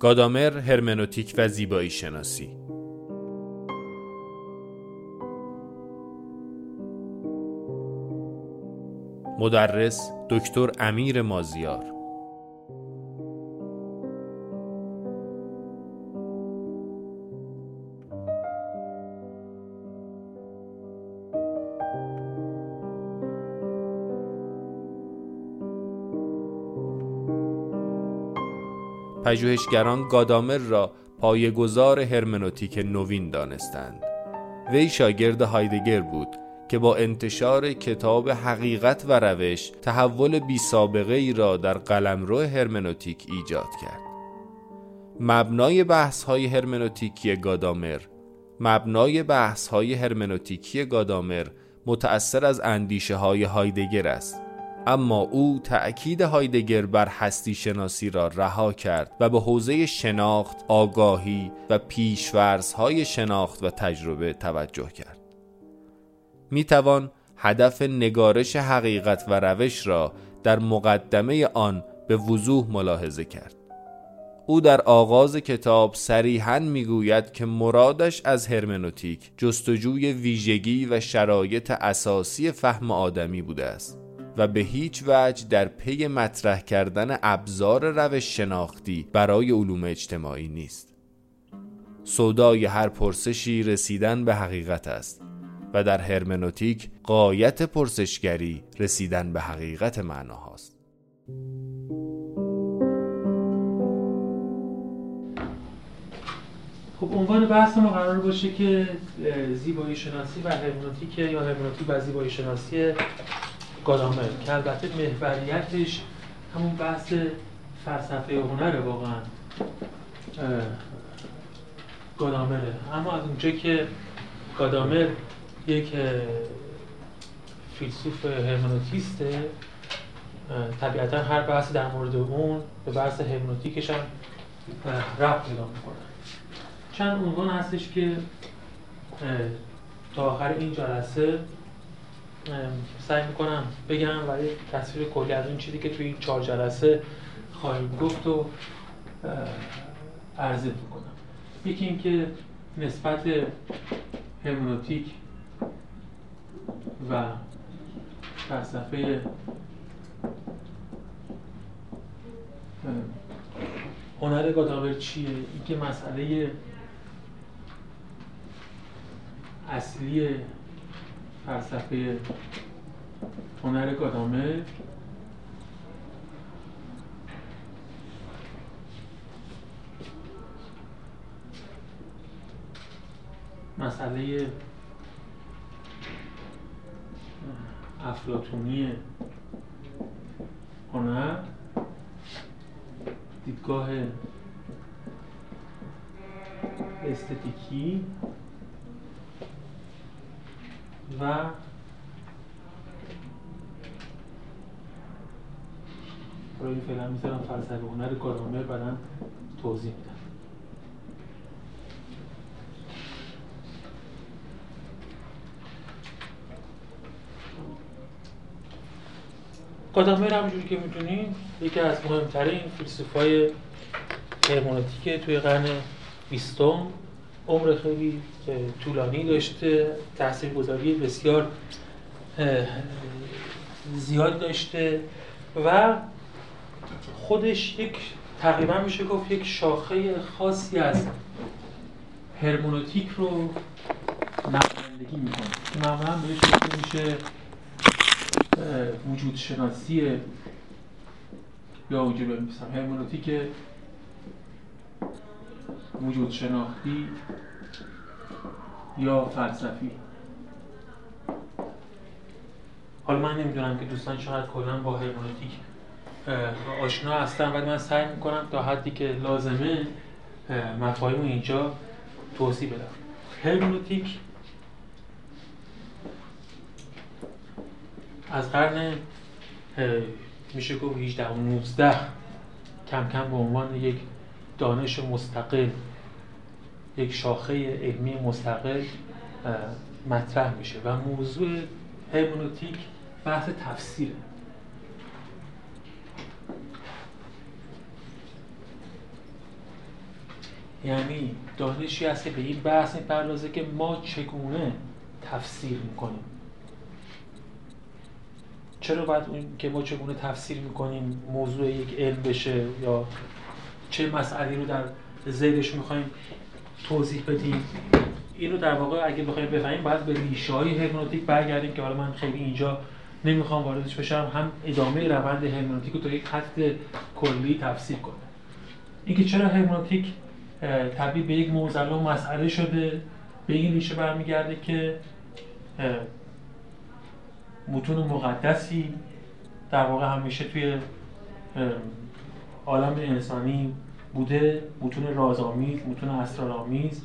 گادامر هرمنوتیک و زیبایی شناسی. مدرس دکتر امیر مازیار. پژوهشگران گادامر را پایه‌گذار هرمنوتیک نوین دانستند. وی شاگرد هایدگر بود که با انتشار کتاب حقیقت و روش تحول بی سابقه ای را در قلمرو هرمنوتیک ایجاد کرد. مبنای بحث های هرمنوتیکی گادامر مبنای بحث های هرمنوتیکی گادامر متأثر از اندیشه های هایدگر است. اما او تأکید هایدگر بر هستی شناسی را رها کرد و به حوزه شناخت، آگاهی و های شناخت و تجربه توجه کرد. می توان هدف نگارش حقیقت و روش را در مقدمه آن به وضوح ملاحظه کرد. او در آغاز کتاب صریحا می‌گوید که مرادش از هرمنوتیک جستجوی ویژگی و شرایط اساسی فهم آدمی بوده است و به هیچ وجه در پی مطرح کردن ابزار روش شناختی برای علوم اجتماعی نیست. سودای هر پرسشی رسیدن به حقیقت است و در هرمنوتیک قایت پرسشگری رسیدن به حقیقت معناهاست خب عنوان بحث ما قرار باشه که زیبایی شناسی و هرمنوتیک یا هرمنوتیک و زیبایی شناسی گادامر که البته محوریتش همون بحث فلسفه هنره واقعا گادامره اما از اونجا که گادامر یک فیلسوف هرمنوتیسته طبیعتا هر بحث در مورد اون به بحث هرمنوتیکش هم رفت پیدا می‌کنه. چند عنوان هستش که تا آخر این جلسه سعی می‌کنم بگم ولی تصویر کلی از اون چیزی که توی این چهار جلسه خواهیم گفت و عرضه می‌کنم یکی اینکه نسبت هرمنوتیک و فلسفه هنر گاداور چیه؟ اینکه مسئله اصلی فلسفه هنر گادامه مسئله افلاتونی هنر. دیدگاه استتیکی. و برای فعلا می‌ذارم فلسفه هنر گادامر بعدا توضیح میدم. گادامر همونجوری که می‌دونیم یکی از مهمترین فیلسوفای هرمونتیک توی قرن بیستم عمر خیلی طولانی داشته تاثیرگذاری بسیار زیاد داشته و خودش یک تقریبا میشه گفت یک شاخه خاصی از هرمونوتیک رو نمایندگی می‌کنه. معمولا بهش میشه وجود شناسی یا وجود هرمونوتیک وجود شناختی یا فلسفی؟ حالا من نمی‌دونم که دوستان شاید کلا با هرمونوتیک آشنا هستن ولی من سعی می‌کنم تا حدی که لازمه مفاهیم اینجا توضیح بدم. هرمونوتیک از قرن میشه گفت 18 و 19 کم کم به عنوان یک دانش مستقل یک شاخه علمی مستقل مطرح میشه و موضوع هرمونوتیک بحث تفسیره. یعنی دانشی هست که به این بحث می‌پردازه که ما چگونه تفسیر می‌کنیم. چرا باید اون که ما چگونه تفسیر می‌کنیم موضوع یک علم بشه یا چه مسئله رو در زیرش می‌خوایم توضیح بدیم. اینو در واقع اگه بخوایم بفهمیم باید به ریشه های هرمنوتیک برگردیم که حالا من خیلی اینجا نمی‌خوام واردش بشم. هم ادامه روند هرمنوتیک رو تا یک خط کلی تفسیر کنه اینکه چرا هرمنوتیک تبدیل به یک موزل و مسئله شده به این ریشه برمیگرده که متون مقدسی در واقع همیشه توی عالم انسانی بوده متون رازآمیز متون اسرارآمیز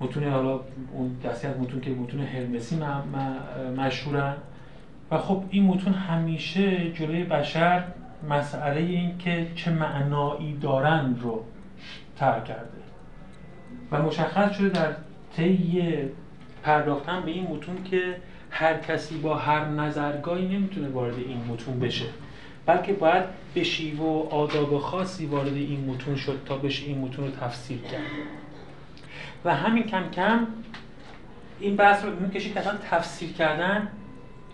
متون حالا اون دستی از متون که متون هرمسی مشهورن. و خب این متون همیشه جلوی بشر مسئله این که چه معنایی دارن رو تر کرده. و مشخص شده در طی پرداختن به این متون که هر کسی با هر نظرگاهی نمی‌تونه وارد این متون بشه. بلکه باید به شیوه و آداب خاصی وارد این متون شد تا بشه این متون رو تفسیر کرد. و همین کم کم این بحث رو می‌کشید که اصلا تفسیر کردن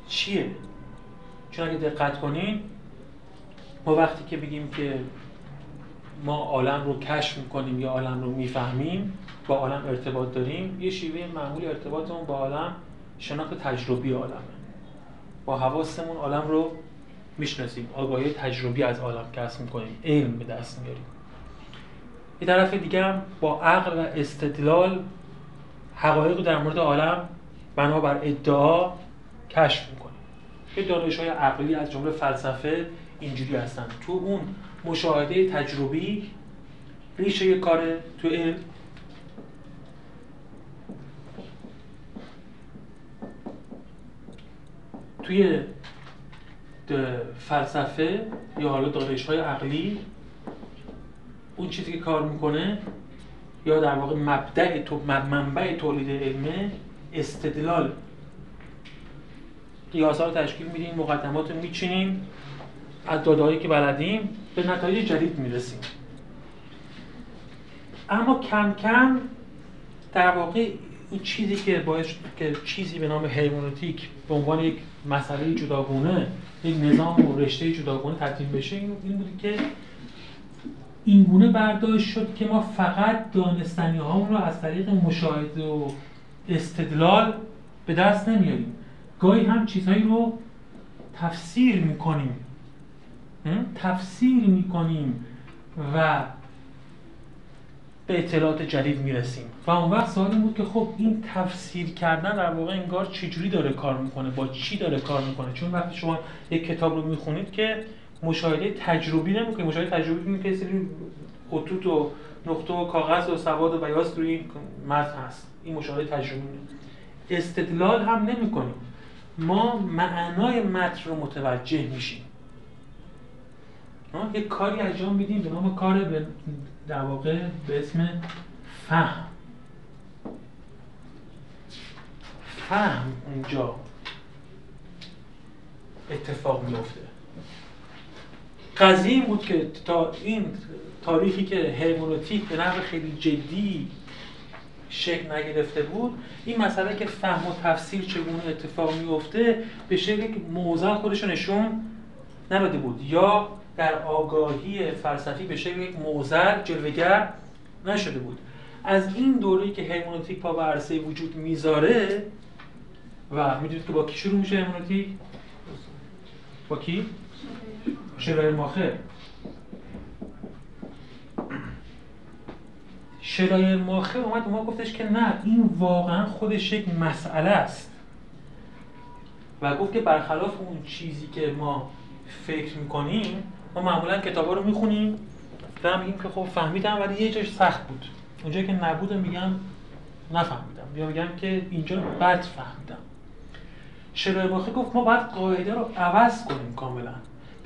چیه؟ چون اگه دقت کنین ما وقتی که بگیم که ما عالم رو کشف می‌کنیم یا عالم رو می‌فهمیم با عالم ارتباط داریم یه شیوه معمولی ارتباطمون با عالم شناخت تجربی عالمه. با حواسمون عالم رو می‌شناسیم. آگاهی تجربی از عالم کسب می‌کنیم. علم به دست میاریم. یه طرف دیگه هم با عقل و استدلال حقایق در مورد عالم بنابر ادعا کشف می‌کنیم. یه دانش های عقلی از جمله فلسفه اینجوری هستن. تو اون مشاهده تجربی ریشه کار تو علم. توی فلسفه یا حالا دانش های عقلی اون چیزی که کار می‌کنه یا در واقع مبدع تو منبع تولید علمه استدلال. قیاسا رو تشکیل میدیم مقدمات رو میچینیم از دادهایی که بلدیم به نتایج جدید می‌رسیم. اما کم کم در واقع این چیزی که باعث که چیزی به نام هرمونوتیک به عنوان یک مسئله جداگونه یک نظام و رشته جداگونه تبدیل بشه این بودی که این گونه برداشت شد که ما فقط دانستنی هامون رو از طریق مشاهده و استدلال به دست نمیاریم. گاهی هم چیزهایی رو تفسیر می‌کنیم. تفسیر می‌کنیم و به اطلاعات جدید می‌رسیم. و اون وقت سوال بود که خب این تفسیر کردن در واقع انگار چجوری داره کار می‌کنه؟ با چی داره کار می‌کنه؟ چون وقتی شما یک کتاب رو می‌خونید که مشاهده تجربی نمی‌کنید مشاهده تجربی می‌کنید که سری خطوط و نقطه و کاغذ و سواد و بیاس روی این متن هست. این مشاهده تجربی استدلال هم نمی‌کنیم ما معنای متن رو متوجه میشیم. یک کاری انجام میدیم به نام کار به در واقع به اسم فهم. فهم اونجا اتفاق میفته قضیه این بود که تا این تاریخی که هرمونوتیک به نحو خیلی جدی شکل نگرفته بود این مسئله که فهم و تفسیر چگونه اتفاق میفته به شکل موضع خودش نشون نداده بود. یا در آگاهی فلسفی به شکل یک موزر جلوگر نشده بود. از این دوره که هرمونوتیک پا به عرصه وجود می‌ذاره و می‌دونید که با کی شروع میشه هرمونوتیک؟ با کی؟ شرایر ماخر. شرایر ماخر اومد ما گفتش که نه این واقعا خودش یک مسئله است. و گفت که برخلاف اون چیزی که ما فکر می‌کنیم ما معمولا کتابا رو می‌خونیم و میگیم که خب فهمیدم ولی یه جاش سخت بود. اونجا که نبوده میگم نفهمیدم. یا میگم که اینجا بد فهمیدم. شرای باخی گفت ما باید قاعده رو عوض کنیم کاملا.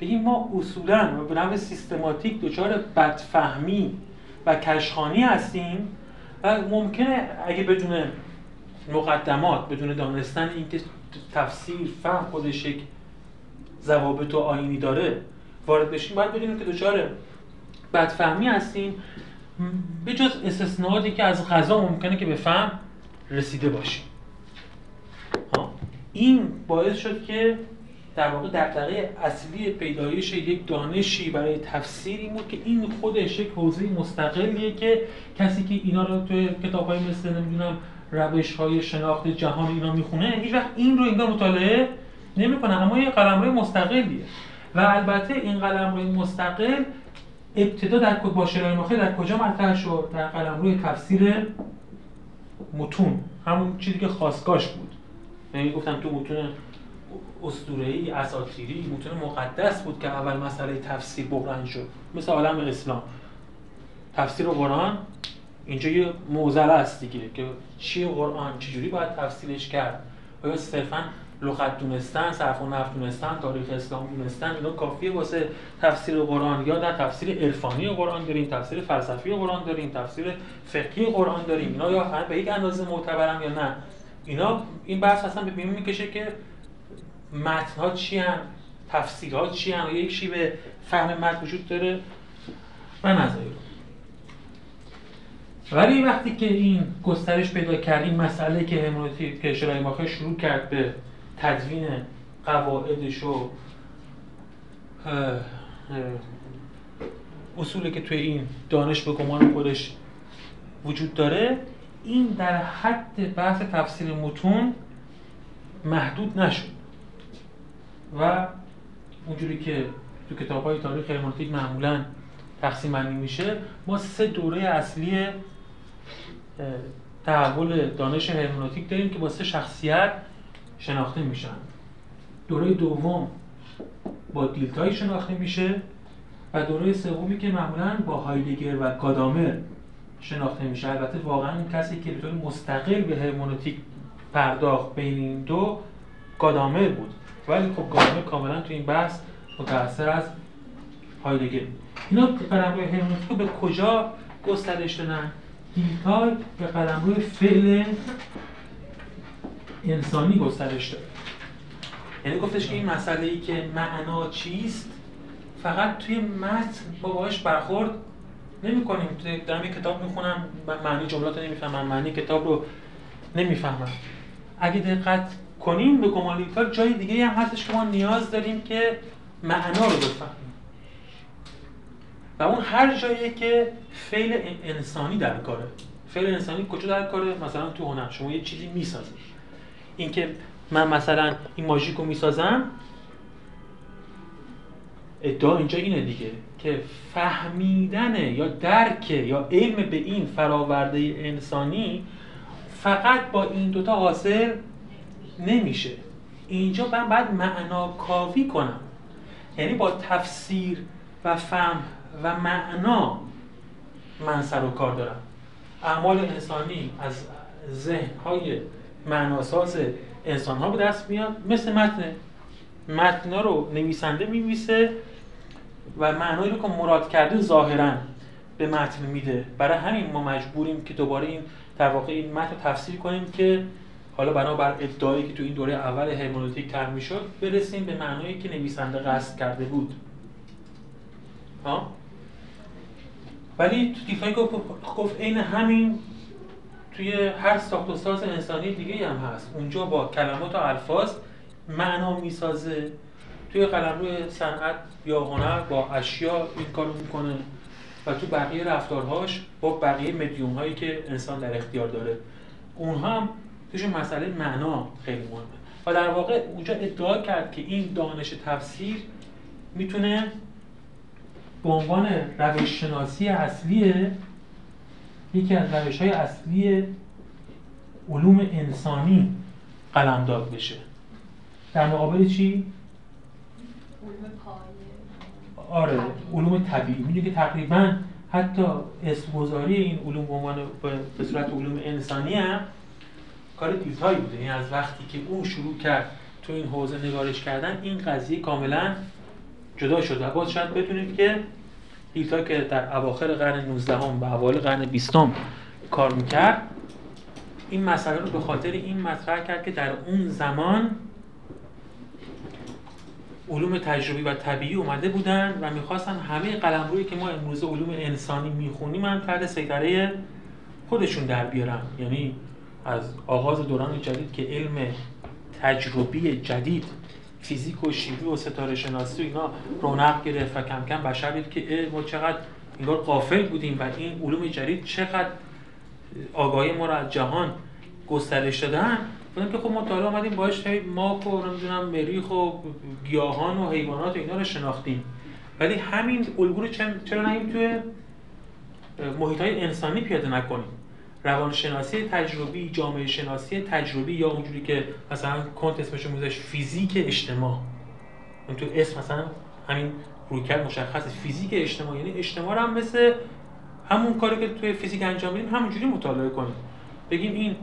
بگیم ما اصولا و به نوع سیستماتیک دچار بدفهمی و کشخانی هستیم و ممکنه اگه بدون مقدمات بدون دانستن اینکه تفسیر فهم خودش یک ضوابط و آینی داره وارد بشیم باید بدونیم که دچار بدفهمی هستیم. به جز استثناءاتی که از غذا ممکنه که به فهم رسیده باشیم. این باعث شد که در واقع دقدقه اصلی پیدایش یک دانشی برای تفسیر این بود که این خودش یک حوزه مستقلیه که کسی که اینا رو توی کتاب های مثل نمی‌دونم روش های شناخت جهان اینا می‌خونه هیچ وقت این رو انگار مطالعه نمی‌کنه اما یه قلمرو مستقلیه. و البته این قلمرو مستقل ابتدا در با شرای در کجا مطرح شد؟ در قلمرو تفسیر متون همون چیزی که خواستگاش بود. یعنی گفتم تو متون اسطوره‌ای اساطیری متون مقدس بود که اول مسئله تفسیر بحران شد. مثل عالم اسلام. تفسیر قرآن اینجا یه موزله است دیگه که چی قرآن چجوری باید تفسیرش کرد؟ آیا صرفا لغت دونستن صرف و نفت دونستن تاریخ اسلام دونستن اینا کافیه واسه تفسیر قرآن یا در تفسیر عرفانی قرآن داریم تفسیر فلسفی قرآن داریم تفسیر فقهی قرآن داریم. اینا یا به یک اندازه معتبرن یا نه. اینا این بحث اصلا به بیرون می‌کشه که متن ها چی هم تفسیرها چی هم یک شیوه فهم متن وجود داره و نظری ولی وقتی که این گسترش پیدا کرد مسئله که همونتی که ماخه شروع کرد به تدوین قواعدش و اصولی که توی این دانش به گمان خودش وجود داره این در حد بحث تفسیر متون محدود نشد. و اونجوری که تو کتاب های تاریخ هرمونتیک معمولا تقسیم بندی میشه ما سه دوره اصلی تحول دانش هرمونوتیک داریم که با سه شخصیت شناخته میشن. دوره دوم با دیلتای شناخته میشه و دوره سومی که معمولا با هایدگر و گادامر شناخته میشه. البته واقعا کسی که به مستقل به هرمونوتیک پرداخت بین این دو گادامر بود. ولی خب گادامر کاملا تو این بحث متأثر از هایدگر. اینا قلمرو هرمونوتیک به کجا گسترش دادن؟ دیتای به قلمرو فعل انسانی گسترش داد یعنی گفتش که این مسئله ای که معنا چیست فقط توی متن با باش برخورد نمی کنیم دارم یک کتاب می‌خونم معنی جملات رو نمی‌فهمم معنی کتاب رو نمی‌فهمم. اگه دقت کنیم به گمالیتار جای دیگه هم هستش که ما نیاز داریم که معنا رو بفهمیم. و اون هر جایی که فعل انسانی در کاره. فعل انسانی کجا در کاره؟ مثلا تو هنر. شما یه چیزی می‌سازید اینکه من مثلا این ماژیک رو می‌سازم ادعا اینجا اینه دیگه که فهمیدن یا درک یا علم به این فراورده انسانی فقط با این دوتا حاصل نمیشه. اینجا من باید معنا کافی کنم. یعنی با تفسیر و فهم و معنا من سر و کار دارم. اعمال انسانی از ذهن های معناساز انسان ها به دست میاد مثل متن. متن رو نویسنده میویسه و معنایی رو که مراد کرده ظاهرا به متن میده. برای همین ما مجبوریم که دوباره این در واقع این متن تفسیر کنیم که حالا بنابر ادعایی که تو این دوره اول هرمونوتیک تر می‌شد برسیم به معنایی که نویسنده قصد کرده بود. ها؟ ولی تو دیفای گفت عین همین توی هر ساخت و ساز انسانی دیگه هم هست. اونجا با کلمات و الفاظ معنا می‌سازه. توی قلمرو صنعت یا هنر با اشیا این کارو می‌کنه و تو بقیه رفتارهاش با بقیه مدیوم هایی که انسان در اختیار داره. اونها هم توش مسئله معنا خیلی مهمه. و در واقع اونجا ادعا کرد که این دانش تفسیر می‌تونه به عنوان روش شناسی اصلی یکی از روش های اصلی علوم انسانی قلمداد بشه. در مقابل چی؟ آره علوم طبیعی. می‌دونی که تقریبا حتی اسمگذاری این علوم به عنوان به صورت علوم انسانی هم کار دیلتایی بوده. یعنی از وقتی که اون شروع کرد تو این حوزه نگارش کردن این قضیه کاملا جدا شد. و باز شاید بدونید که دیلتا که در اواخر قرن 19 هم و اوایل قرن 20 کار می‌کرد این مسئله رو به خاطر این مطرح کرد که در اون زمان علوم تجربی و طبیعی اومده بودن و می‌خواستن همه قلمرویی که ما امروز علوم انسانی می‌خونیم هم تحت سیطره خودشون در بیارن. یعنی از آغاز دوران جدید که علم تجربی جدید فیزیک و شیمی و ستاره شناسی و اینا رونق گرفت و کم کم بشر دید که ما چقدر انگار قافل بودیم و این علوم جدید چقدر آگاهی ما رو از جهان گسترش دادن. بودن که خب ما تا آمدیم باش ما و نمی‌دونم مریخ و گیاهان و حیوانات و اینا رو شناختیم. ولی همین الگو چرا نهیم توی محیط های انسانی پیاده نکنیم؟ روانشناسی تجربی جامعه شناسی تجربی یا اونجوری که مثلا کنت اسمش موزش فیزیک اجتماع. اون تو اسم مثلا همین رویکرد مشخص فیزیک اجتماع یعنی اجتماع رو هم مثل همون کاری که توی فیزیک انجام میدیم همونجوری مطالعه کنیم. بگیم این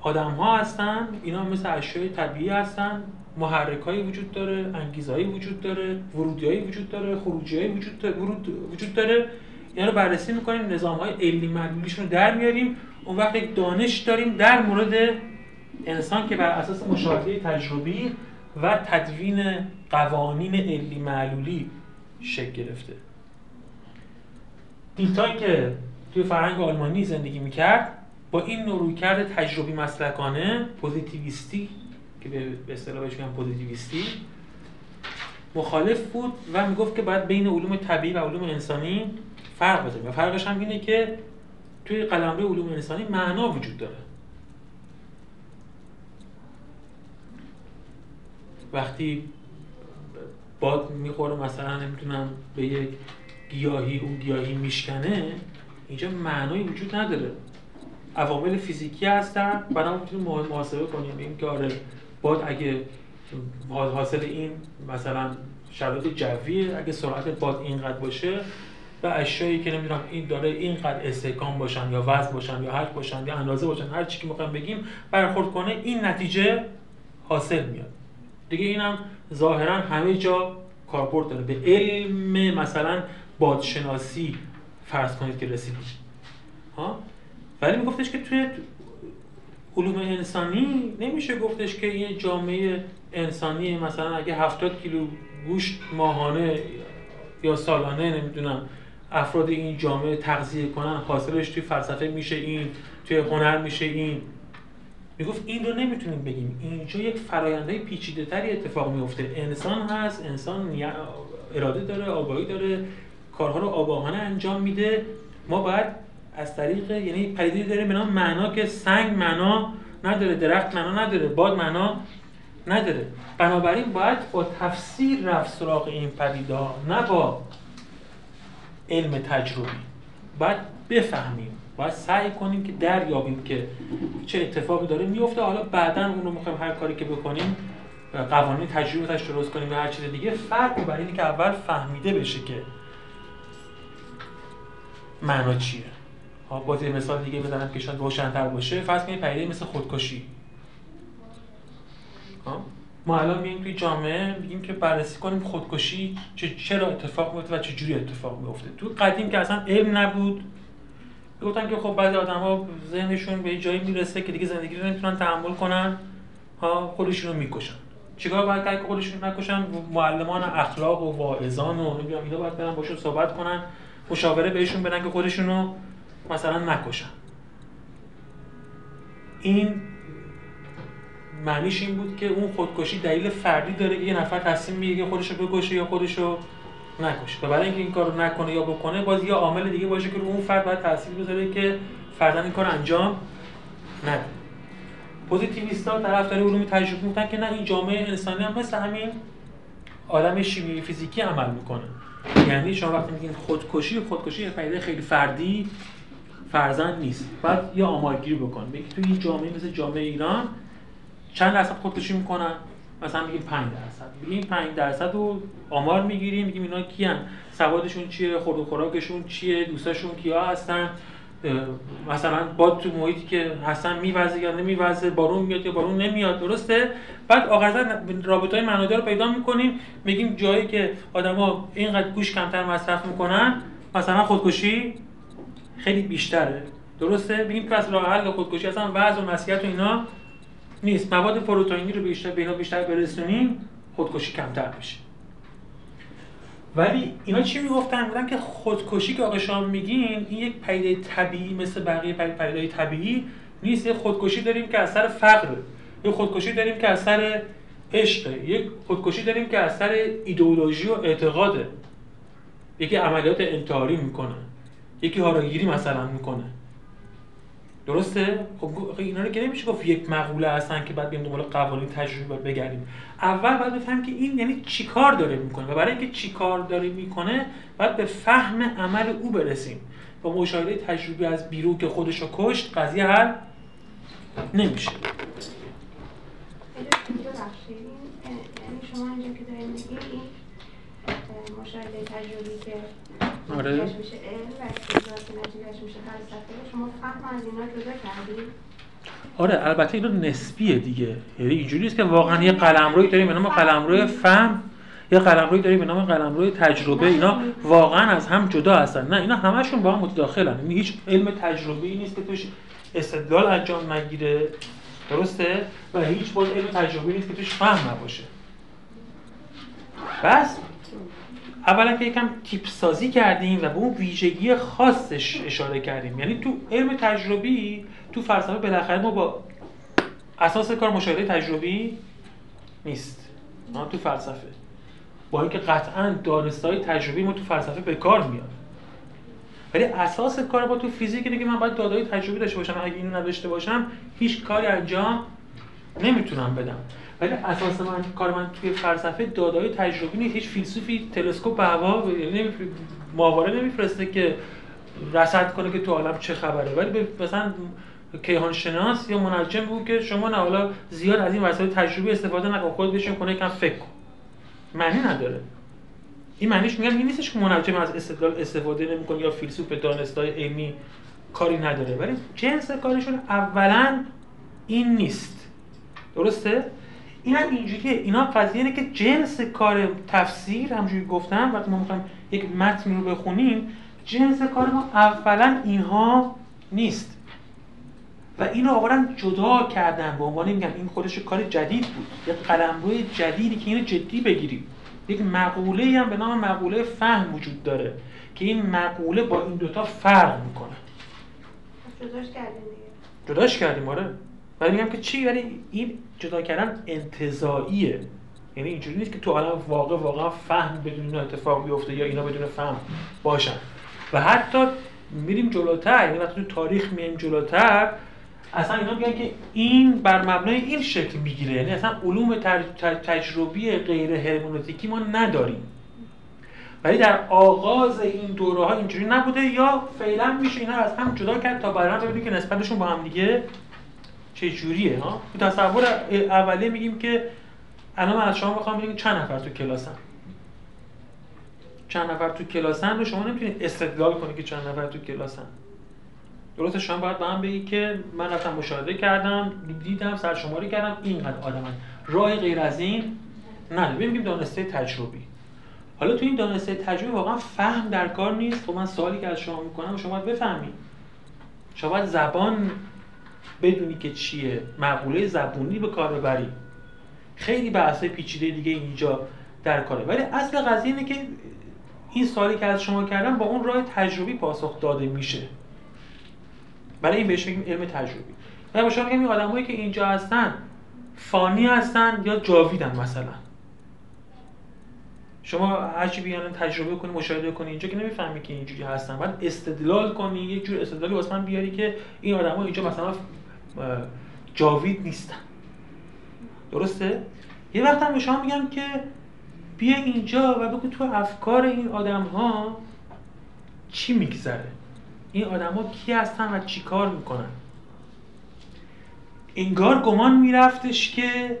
آدم ها هستن اینا مثل اشیاء طبیعی هستن محرکایی وجود داره انگیزهایی وجود داره ورودیایی وجود داره خروجیایی وجود داره وجود داره. اینا رو بررسی می‌کنیم نظام های علی معلولیشون رو در میاریم. اون وقت یک دانش داریم در مورد انسان که بر اساس مشاهده تجربی و تدوین قوانین علی معلولی شکل گرفته. دیلتای که توی فرهنگ آلمانی زندگی می‌کرد با این نوع رویکرد تجربی مسلکانه پوزیتیویستی که به اصطلاح بهش میگن پوزیتیویستی مخالف بود و می‌گفت که باید بین علوم طبیعی و علوم انسانی فرق بذاریم. و فرقش هم اینه که توی قلمرو علوم انسانی معنا وجود داره. وقتی باد می‌خوره مثلا نمی‌تونم به یک گیاهی اون گیاهی میشکنه اینجا معنایی وجود نداره. عوامل فیزیکی هستن بعد می‌تونیم محاسبه کنیم. این که آره باد اگه حاصل این مثلا شرایط جویه اگه سرعت باد اینقدر باشه و اشیایی که نمی‌دونم این داره اینقدر استحکام باشن یا وزن باشن یا حرف باشن یا اندازه باشن هر چی که می‌خوایم بگیم برخورد کنه این نتیجه حاصل میاد. دیگه اینم ظاهرا همه جا کاربرد داره. به علم مثلا بادشناسی فرض کنید که رسیدید ها؟ ولی میگفتش که توی علوم انسانی نمیشه گفتش که یه جامعه انسانی مثلا اگه 70 کیلو گوشت ماهانه یا سالانه نمی‌دونم افراد این جامعه تغذیه کنن حاصلش توی فلسفه میشه این توی هنر میشه این. می‌گفت این رو نمی‌تونیم بگیم. اینجا یک فرایندهای پیچیده تری اتفاق میفته. انسان هست انسان اراده داره آگاهی داره کارها رو آگاهانه انجام میده. ما باید از طریق یعنی پدیده داره به نام معنا که سنگ معنا نداره درخت معنا نداره باد معنا نداره. بنابراین باید با تفسیر رفت سراغ این پدیده نه با علم تجربی. باید بفهمیم باید سعی کنیم که دریابیم که چه اتفاقی داره میفته. حالا بعدا اون رو می‌خوایم هر کاری که بکنیم قوانین تجربه درست کنیم یا هر چیز دیگه فرق بر اینه که اول فهمیده بشه که معنا چیه. ها باز یه مثال دیگه بزنم که شاید روشن‌تر باشه. فرض کنید پدیده مثل خودکشی. ما الان میگیم توی جامعه میگیم که بررسی کنیم خودکشی چرا اتفاق میفته و چه جوری اتفاق میفته تو قدیم که اصلا علم نبود گفتن که خب بعضی آدما ذهنشون به جایی می‌رسه که دیگه زندگی رو نمی‌تونن تحمل کنن ها خودشون رو می‌کشن. چیکار باید کرد که خودشون نکشن؟ معلمان اخلاق و واعظان و نمی‌دونم اینا باید برن باشون صحبت کنن مشاوره بهشون بدن که خودشون رو مثلا نکشن. این معنیش این بود که اون خودکشی دلیل فردی داره که یه نفر تصمیم می‌گیره خودشو بکشه یا خودشو نکشه. و برای اینکه این کارو نکنه یا بکنه باز یه عامل دیگه باشه که رو اون فرد باید تاثیر بذاره که فردا این کار انجام نده. پوزیتیویستا طرفدار علوم تجربی میگن که نه این جامعه انسانی هم مثل همین عالم شیمی فیزیکی عمل می‌کنه. یعنی شما وقتی میگین خودکشی خودکشی یه خیلی فردی فرزند نیست. بعد یه آمارگیری بکن. بگی تو این جامعه مثل جامعه ایران چند درصد خودکشی می‌کنن؟ مثلا میگیم 5 درصد. بگیم 5 درصد رو آمار می‌گیریم میگیم اینا کیان؟ سوادشون چیه؟ خورد و خوراکشون چیه؟ دوستاشون کیا هستن؟ مثلا باد تو محیطی که هستن میوزه یا نمیوزه؟ بارون میاد یا بارون نمیاد؟ درسته؟ بعد آخرا رابطه های منادی رو پیدا می‌کنیم میگیم جایی که آدما اینقدر گوش کمتر مصرف می‌کنن مثلا خودکشی خیلی بیشتره. درسته؟ بگیم پس راه حل خودکشی اصلا وضع و نصیحت و اینا نیست. مواد پروتئینی رو بیشتر به اینا بیشتر برسونیم خودکشی کمتر بشه ولی اینا چی می‌گفتن؟ می‌گفتن که خودکشی که آقا شما میگین این یک پدیده طبیعی مثل بقیه پدیده طبیعی نیست. یه خودکشی داریم که اثر فقر یه خودکشی داریم که اثر عشق یک خودکشی داریم که اثر ایدئولوژی و اعتقاده. یکی عملیات انتحاری می‌کنه. یکی هاراگیری مثلا می‌کنه. درسته؟ خب اینا رو که نمیشه گفت یک مقوله هستن که بعد بیام دنبال قوانین تجربه بگردیم. اول باید بفهمیم که این یعنی چیکار داره می‌کنه و برای اینکه چیکار داره می‌کنه باید به فهم عمل او برسیم. با مشاهده تجربی از بیرون که خودش رو کشت قضیه حل نمیشه. یعنی شما اینجا که داریم این مشاهده تجربی که آره. میشه. علم و استدلال میشه. فلسفه شما فهم از اینا جدا کردید آره البته اینا نسبیه دیگه. یعنی اینجوری نیست که واقعا یه قلمروی داریم به نام قلمروی فهم. یه قلمروی داریم به نام قلمروی تجربه. اینا واقعا از هم جدا هستن. نه اینا همشون با هم متداخلن. یعنی هیچ علم تجربی نیست که توش استدلال انجام نگیره. درسته؟ و هیچ باز علم تجربی نیست که توش فهم نباشه. بس. اولا که یکم تیپ سازی کردیم و به اون ویژگی خاصش اشاره کردیم. یعنی تو علم تجربی تو فلسفه بالاخره ما با اساس کار مشاهده تجربی نیست. تو فلسفه. با اینکه قطعا دانستهای تجربی ما تو فلسفه به کار میاد. ولی اساس کار با تو فیزیک اینه که من باید دادای تجربی داشته باشم. اگه اینو نداشته باشم هیچ کاری انجام نمی‌تونم بدم. ولی اساس من کار من توی فلسفه دادای تجربی نیست. هیچ فیلسوفی تلسکوپ به هوا ماهواره نمیفرسته که رصد کنه که تو عالم چه خبره. ولی مثلا کیهان شناس یا منجم بود که شما نه حالا زیاد از این وسایل تجربی استفاده نکن خود بشین کنه یکم فکر کن. معنی نداره. این معنیش میگم این نیستش که منجم از استدلال استفاده نمی‌کنه یا فیلسوف دانستای علمی کاری نداره. ولی جنس کارشون اولا این نیست. درسته؟ این هم اینجوریه. اینا قضیه اینه که جنس کار تفسیر همجوری گفتم وقتی ما می‌خوایم یک متن رو بخونیم جنس کار ما اولا اینها نیست. و اینو آوردن جدا کردن به عنوان میگم این خودش کار جدید بود. یک قلمروی جدیدی که اینو جدی بگیریم. یک مقوله هم به نام مقوله فهم وجود داره که این مقوله با این دوتا فرق می‌کنه. جداش کردیم جداش کردیم آره. ولی میگم که چی؟ ولی این جدا کردن انتزاعیه یعنی اینجوری نیست که تو عالم واقع واقعا فهم بدون اتفاق بیفته یا اینا بدون فهم باشن. و حتی میریم جلوتر یعنی وقتی تو تاریخ میایم جلوتر اصلا اینا میگن که این بر مبنای این شکل می‌گیره. یعنی اصلا علوم تجربی غیر هرمونوتیکی ما نداریم. ولی در آغاز این دوره ها اینجوری نبوده یا فعلا میشه اینا از هم جدا کرد تا بعدا ببینیم که نسبتشون با هم دیگه چه جوریه ها تصور اولیه میگیم که الان من از شما می‌خوام بگم چند نفر تو کلاسن. چند نفر تو کلاسن رو شما نمی‌تونید استدلال کنید که چند نفر تو کلاسن. درست شما باید به هم بگی که من رفتم مشاهده کردم دیدم سرشماری کردم اینقدر آدمن راه غیر از این نه ببینیم دانسته تجربی. حالا تو این دانسته تجربی واقعا فهم در کار نیست. خب من سوالی که از شما می‌کنم شما باید بفهمید. شما باید زبان بدونی که چیه. مقوله زبونی به کار ببری. خیلی بحث پیچیده دیگه اینجا در کاره. ولی اصل قضیه اینه که این سوالی که از شما کردم با اون راه تجربی پاسخ داده میشه. برای این بهش میگیم علم تجربی. و با شما میگم این آدمایی که اینجا هستن فانی هستن یا جاویدن مثلا. شما هرچی بیان تجربه کنی مشاهده کنی اینجا که نمی‌فهمی که اینجوری هستن. بعد استدلال کنی یک جور استدلالی واسه من بیاری که این آدما اینجا مثلا جاوید نیستن درسته؟ یه وقت هم به شما میگم که بیا اینجا و بگو تو افکار این آدم ها چی میگذره؟ این آدما کی هستن و چی کار می‌کنن؟ انگار گمان میرفتش که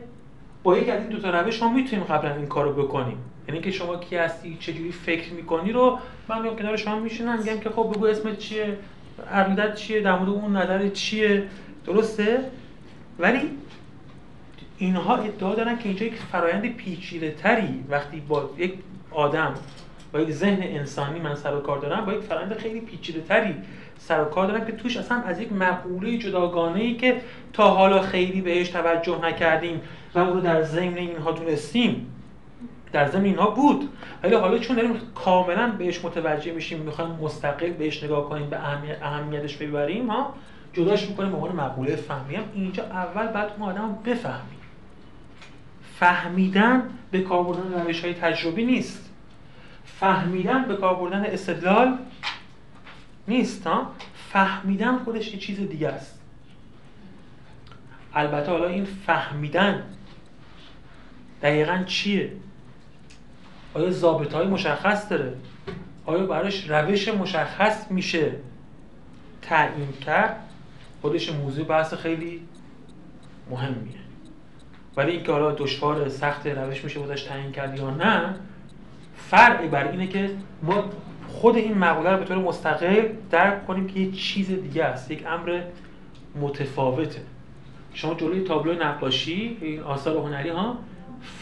با یک از این دو تا روش ما می‌تونیم قبلا این کارو بکنیم. یعنی که شما کی هستی چجوری فکر می‌کنی رو من میام کنار شما میشینم میگم که خب بگو اسمت چیه عقیدت چیه در مورد اون نظر چیه؟ درسته؟ ولی اینها ادعا دارن که اینجا یک فرایند پیچیده تری وقتی با یک آدم با یک ذهن انسانی من سر و کار دارم با یک فرآیند خیلی پیچیده تری سر و کار دارم که توش اصلا از یک مقوله جداگانه ای که تا حالا خیلی بهش توجه نکردیم و اون رو در ضمن اینها دونستیم در ضمن اینها بود. ولی حالا چون داریم کاملا بهش متوجه میشیم می‌خوایم مستقل بهش نگاه کنیم به اهمیتش ببریم ها جداش می‌کنیم به عنوان مقوله فهمی. هم اینجا اول بعد ما آدم بفهمیم فهمیدن به کار بردن روش های تجربی نیست. فهمیدن به کار بردن استدلال نیست ها؟ فهمیدن خودش یه چیز دیگه است. البته حالا این فهمیدن دقیقا چیه؟ آیا ضابط های مشخص داره؟ آیا براش روش مشخص میشه تعیین کرد خودش موضوع بحث خیلی مهمیه. ولی اینکه حالا دشوار سخت روش میشه بودش تعیین کرد یا نه فرقی بر اینه که ما خود این مقوله رو به طور مستقل درک کنیم که یه چیز دیگه است یک امر متفاوته. شما جلوی تابلو نقاشی این آثار هنری ها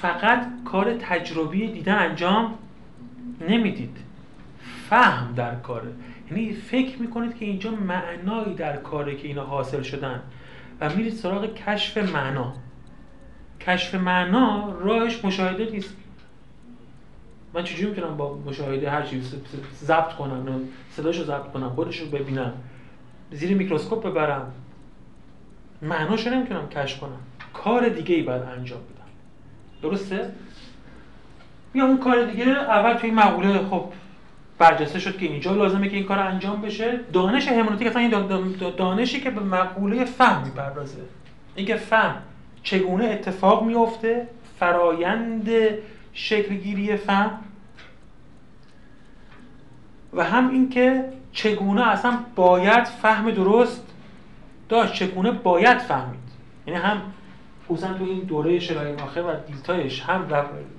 فقط کار تجربی دیدن انجام نمی‌دید. فهم در کاره. یعنی فکر می‌کنید که اینجا معنایی در کاره که اینا حاصل شدن و میرید سراغ کشف معنا. کشف معنا راهش مشاهده نیست. من چجوری می‌تونم با مشاهده هر چیز ضبط کنم؟ صداشو ضبط کنم خودشو ببینم زیر میکروسکوپ ببرم. معناشو نمی‌تونم کشف کنم. کار دیگه ای باید انجام بدم. درسته؟ یا اون کار دیگه اول توی مقوله خب برجسته شد که اینجا لازمه که این کار انجام بشه. دانش همونوتیک اصلا این دانشی که به مقوله فهم می‌پردازه. اینکه فهم چگونه اتفاق میفته فرایند شکلگیری فهم و هم اینکه چگونه اصلا باید فهم درست داشت چگونه باید فهمید. یعنی هم خصوصا تو این دوره شلای ماخر و دیلتایش هم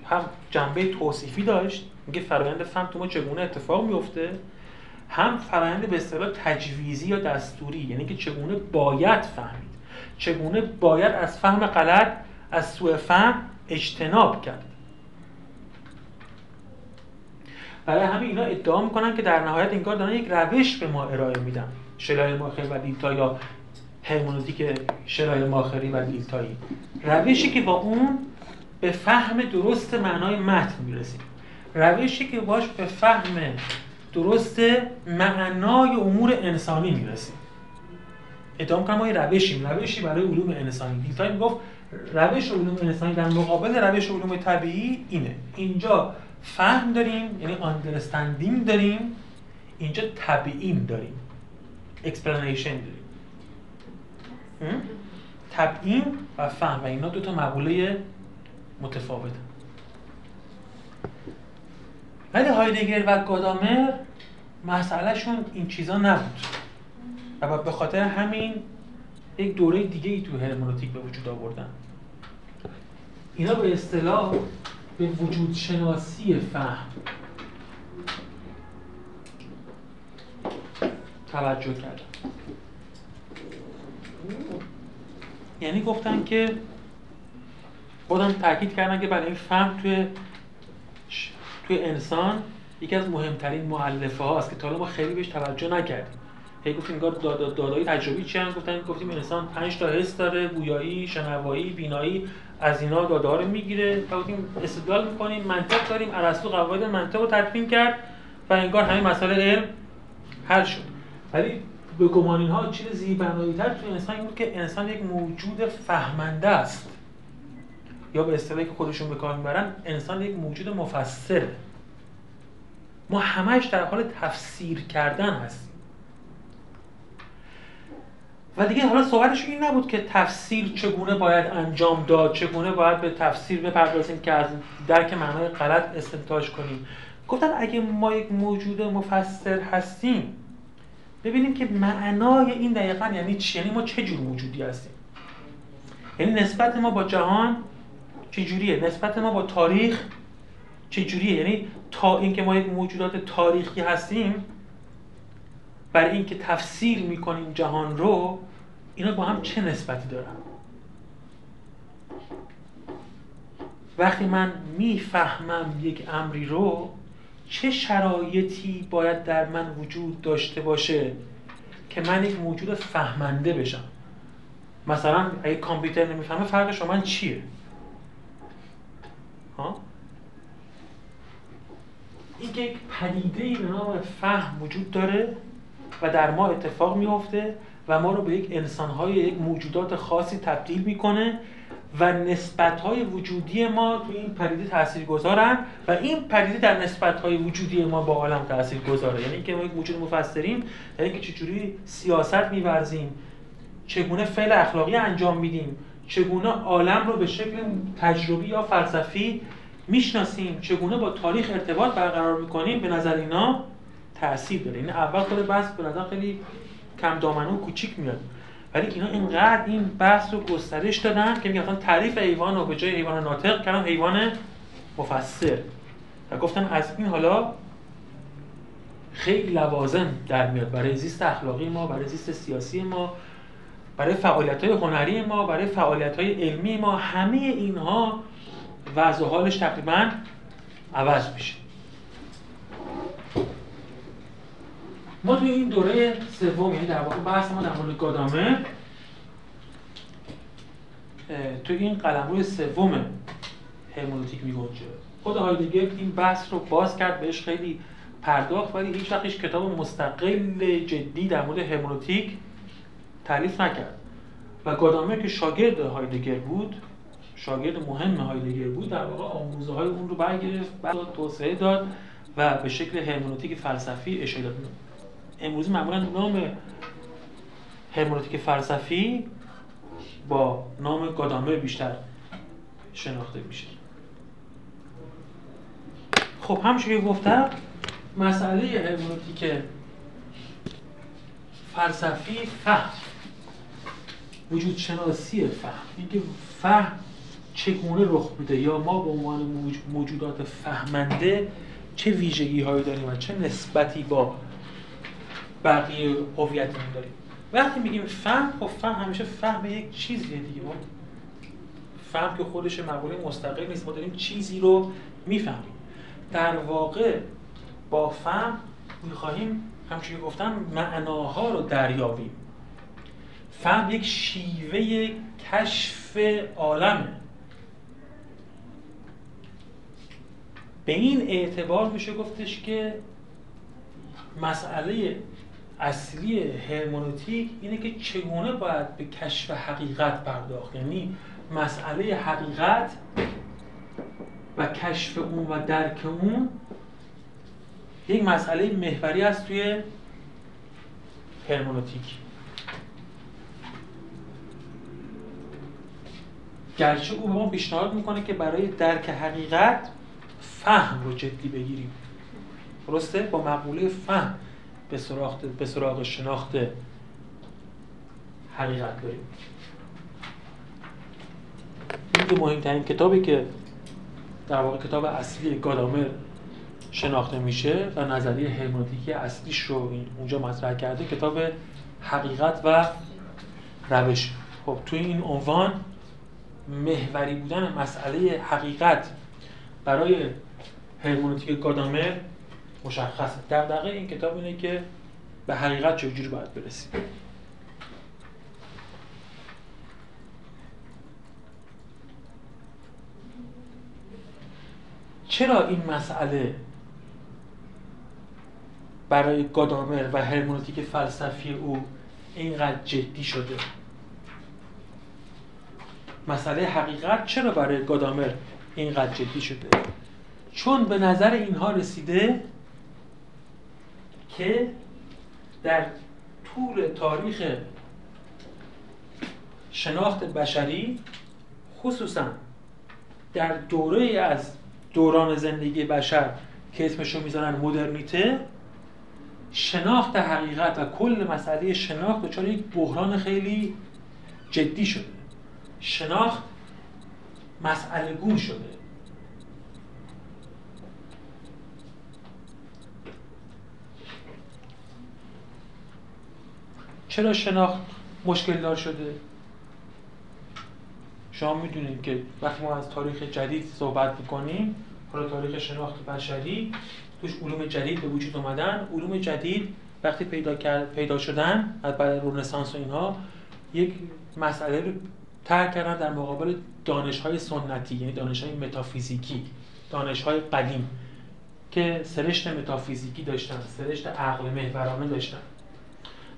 هم جنبه توصیفی داشت. میگه فرایند فهم تو ما چگونه اتفاق میفته؟ هم فرایند به اصطلاح تجویزی یا دستوری یعنی که چگونه باید فهمید. چگونه باید از فهم غلط از سوء فهم اجتناب کرد. برای همین اینا ادعا می‌کنن که در نهایت این کار دارن یک روش به ما ارائه میدن. شلای ماخر و دیلتا یا هرمونوتیک شلای ماخری و دیلتایی. روشی که با اون به فهم درست معنای متن می‌رسیم. روشی که باش به فهم درست معنای امور انسانی می‌رسیم ادعا کنم ما روشیم. روشی برای علوم انسانی. دیلتایی می‌گفت روش علوم انسانی در مقابل روش علوم طبیعی اینه. اینجا فهم داریم یعنی understanding داریم اینجا تبیین داریم. Explanation داریم. تبیین و فهم. و اینا دو تا مقوله متفاوته. ولی هایدگر و گادامر مسئلهشون این چیزا نبود. و به خاطر همین یک دوره دیگه ای تو هرمنوتیک به وجود آوردن. اینا به اصطلاح به وجود شناسی فهم. توجه کردن. یعنی گفتن که خودم تاکید کردن که برای فهم توی توی انسان یکی از مهمترین معلفه هاست که تا ما خیلی بهش توجه نکردیم. هی گفتیم انگار دادای تجربی چی هم گفتن؟ گفتیم انسان 5 تا حس داره بویایی شنوایی بینایی از اینا داده رو می‌گیره و گفتیم استدلال می‌کنیم منطق داریم ارسطو قواعد منطق رو تدوین کرد و انگار همین مسئله علم حل شد. ولی به گمان اینها چیز زیبنایی تر تو انسان این بود که انسان یک موجود فهمنده است. یا به اصطلاحی که خودشون به کار می‌برن انسان یک موجود مفسره ما همش در حال تفسیر کردن هستیم. و دیگه حالا صحبتش این نبود که تفسیر چگونه باید انجام داد چگونه باید به تفسیر بپردازیم که از درک معنای غلط استنتاج کنیم. گفتن اگه ما یک موجود مفسر هستیم ببینیم که معنای این دقیقا یعنی چی؟ یعنی ما چه جور موجودی هستیم؟ یعنی نسبت ما با جهان چجوریه؟ نسبت ما با تاریخ چجوریه؟ یعنی تا اینکه ما یک موجودات تاریخی هستیم برای اینکه تفسیر می‌کنیم جهان رو اینا با هم چه نسبتی دارن؟ وقتی من می‌فهمم یک امری رو چه شرایطی باید در من وجود داشته باشه که من یک موجود فهمنده بشم؟ مثلا اگه کامپیوتر نمی‌فهمه فرق شما چیه؟ ها؟ این که یک پدیده ای به نام فهم وجود داره و در ما اتفاق میفته و ما رو به یک انسانهای یک موجودات خاصی تبدیل می‌کنه و نسبت های وجودی ما توی این پدیده تاثیر گذارن و این پدیده در نسبت های وجودی ما با عالم تاثیر گذاره یعنی که ما یک موجود مفسریم یعنی که چجوری سیاست میورزیم چگونه فعل اخلاقی انجام میدیم چگونه عالم رو به شکل تجربی یا فلسفی می‌شناسیم؟ چگونه با تاریخ ارتباط برقرار می‌کنیم؟ به نظر اینا تاثیر داره. این اول خود بحث به نظر خیلی کم دامنه و کوچیک میاد. ولی اینا اینقدر این بحث رو گسترش دادن که میگن تعریف حیوان رو به جای حیوان ناطق کردن حیوان مفسر. و گفتن از این حالا خیلی لوازم در میاد. برای زیست اخلاقی ما برای زیست سیاسی ما برای فعالیت های هنری ما برای فعالیت های علمی ما همه اینها وضع حالش تقریبا عوض میشه. ما توی این دوره سوم یعنی در واقع بحث ما در مورد گادامه توی این قلمرو سوم هرمونوتیک میگنجه خود هایدگر این بحث رو باز کرد بهش خیلی پرداخت ولی هیچ وقتش کتاب مستقل جدی در مورد هرمونوتیک تعریف نکرد. و گادامه که شاگرد هایدگر بود شاگرد مهم هایدگر بود در واقع آموزه های اون رو برگرفت بعد توسعه داد و به شکل هرمونوتیک فلسفی اشاره داد. امروز معمولا نام هرمونوتیک فلسفی با نام گادامر بیشتر شناخته میشه. خب همچون که گفتم مسئله هرمونوتیک فلسفی فهم. وجود شناسی فهم. اینکه فهم چگونه رخ میده یا ما به عنوان موجودات فهمنده چه ویژگی هایی داریم و چه نسبتی با بقیه هویتمون داریم. وقتی میگیم فهم خب فهم همیشه فهم یک چیزیه دیگه. ما فهم که خودش مقوله مستقل نیست. ما داریم چیزی رو می‌فهمیم. در واقع با فهم می‌خواهیم همچنین گفتم معناها رو دریابیم. فهم یک شیوه کشف عالمه به این اعتبار میشه گفتش که مسئله اصلی هرمونوتیک اینه که چگونه باید به کشف حقیقت پرداخت. یعنی مسئله حقیقت و کشف اون و درک اون یک مسئله محوری است توی هرمونوتیک. گرچه او به ما پیشنهاد می‌کنه که برای درک حقیقت فهم رو جدی بگیریم. درسته؟ با مقوله فهم به سراغ به سراغ شناخت حقیقت داریم. این دو مهمترین کتابی که در واقع کتاب اصلی گادامر شناخته میشه و نظریه هرمونوتیکی اصلیش رو اونجا مطرح کرده کتاب حقیقت و روش. خب توی این عنوان محوری بودن مسئله حقیقت برای هرمونوتیک گادامر مشخصه. در دقیقه این کتاب اینه که به حقیقت چجوری باید برسیم. چرا این مسئله برای گادامر و هرمونوتیک فلسفی او اینقدر جدی شده؟ مسئله حقیقت چرا برای گادامر اینقدر جدی شده؟ چون به نظر اینها رسیده که در طول تاریخ شناخت بشری خصوصا در دوره از دوران زندگی بشر که اسمشو می‌ذارن مدرنیته شناخت حقیقت و کل مسئله شناخت دچار یک بحران خیلی جدی شده. شناخت مسئله گون شده. چرا شناخت مشکل دار شده؟ شما می‌دونید که وقتی ما از تاریخ جدید صحبت می‌کنیم حالا تاریخ شناخت بشری توش علوم جدید به وجود اومدن. علوم جدید وقتی پیدا کرد پیدا شدن از بعد رنسانس و اینها یک مسئله رو ترک کردن در مقابل دانش های سنتی یعنی دانش های متافیزیکی دانش های قدیم که سرشت متافیزیکی داشتن سرشت عقل محورانه داشتن.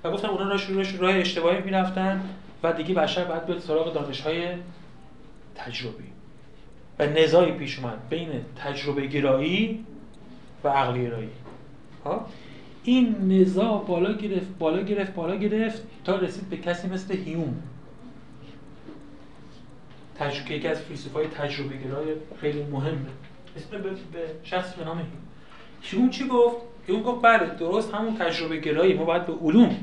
و گفتم اونا راه راه اشتباهی می‌رفتن و دیگه بشر باید بیاد سراغ دانش های تجربی. و نزاعی پیش اومد بین تجربه گرایی و عقل گرایی. ها این نزاع بالا گرفت بالا گرفت بالا گرفت تا رسید به کسی مثل هیوم. تجربه یکی از فیلسوفای تجربه گرای خیلی مهمه. اسم به, به شخص به نام هیوم چی گفت؟ هیوم گفت بله درست همون تجربه گرایی ما باید به علوم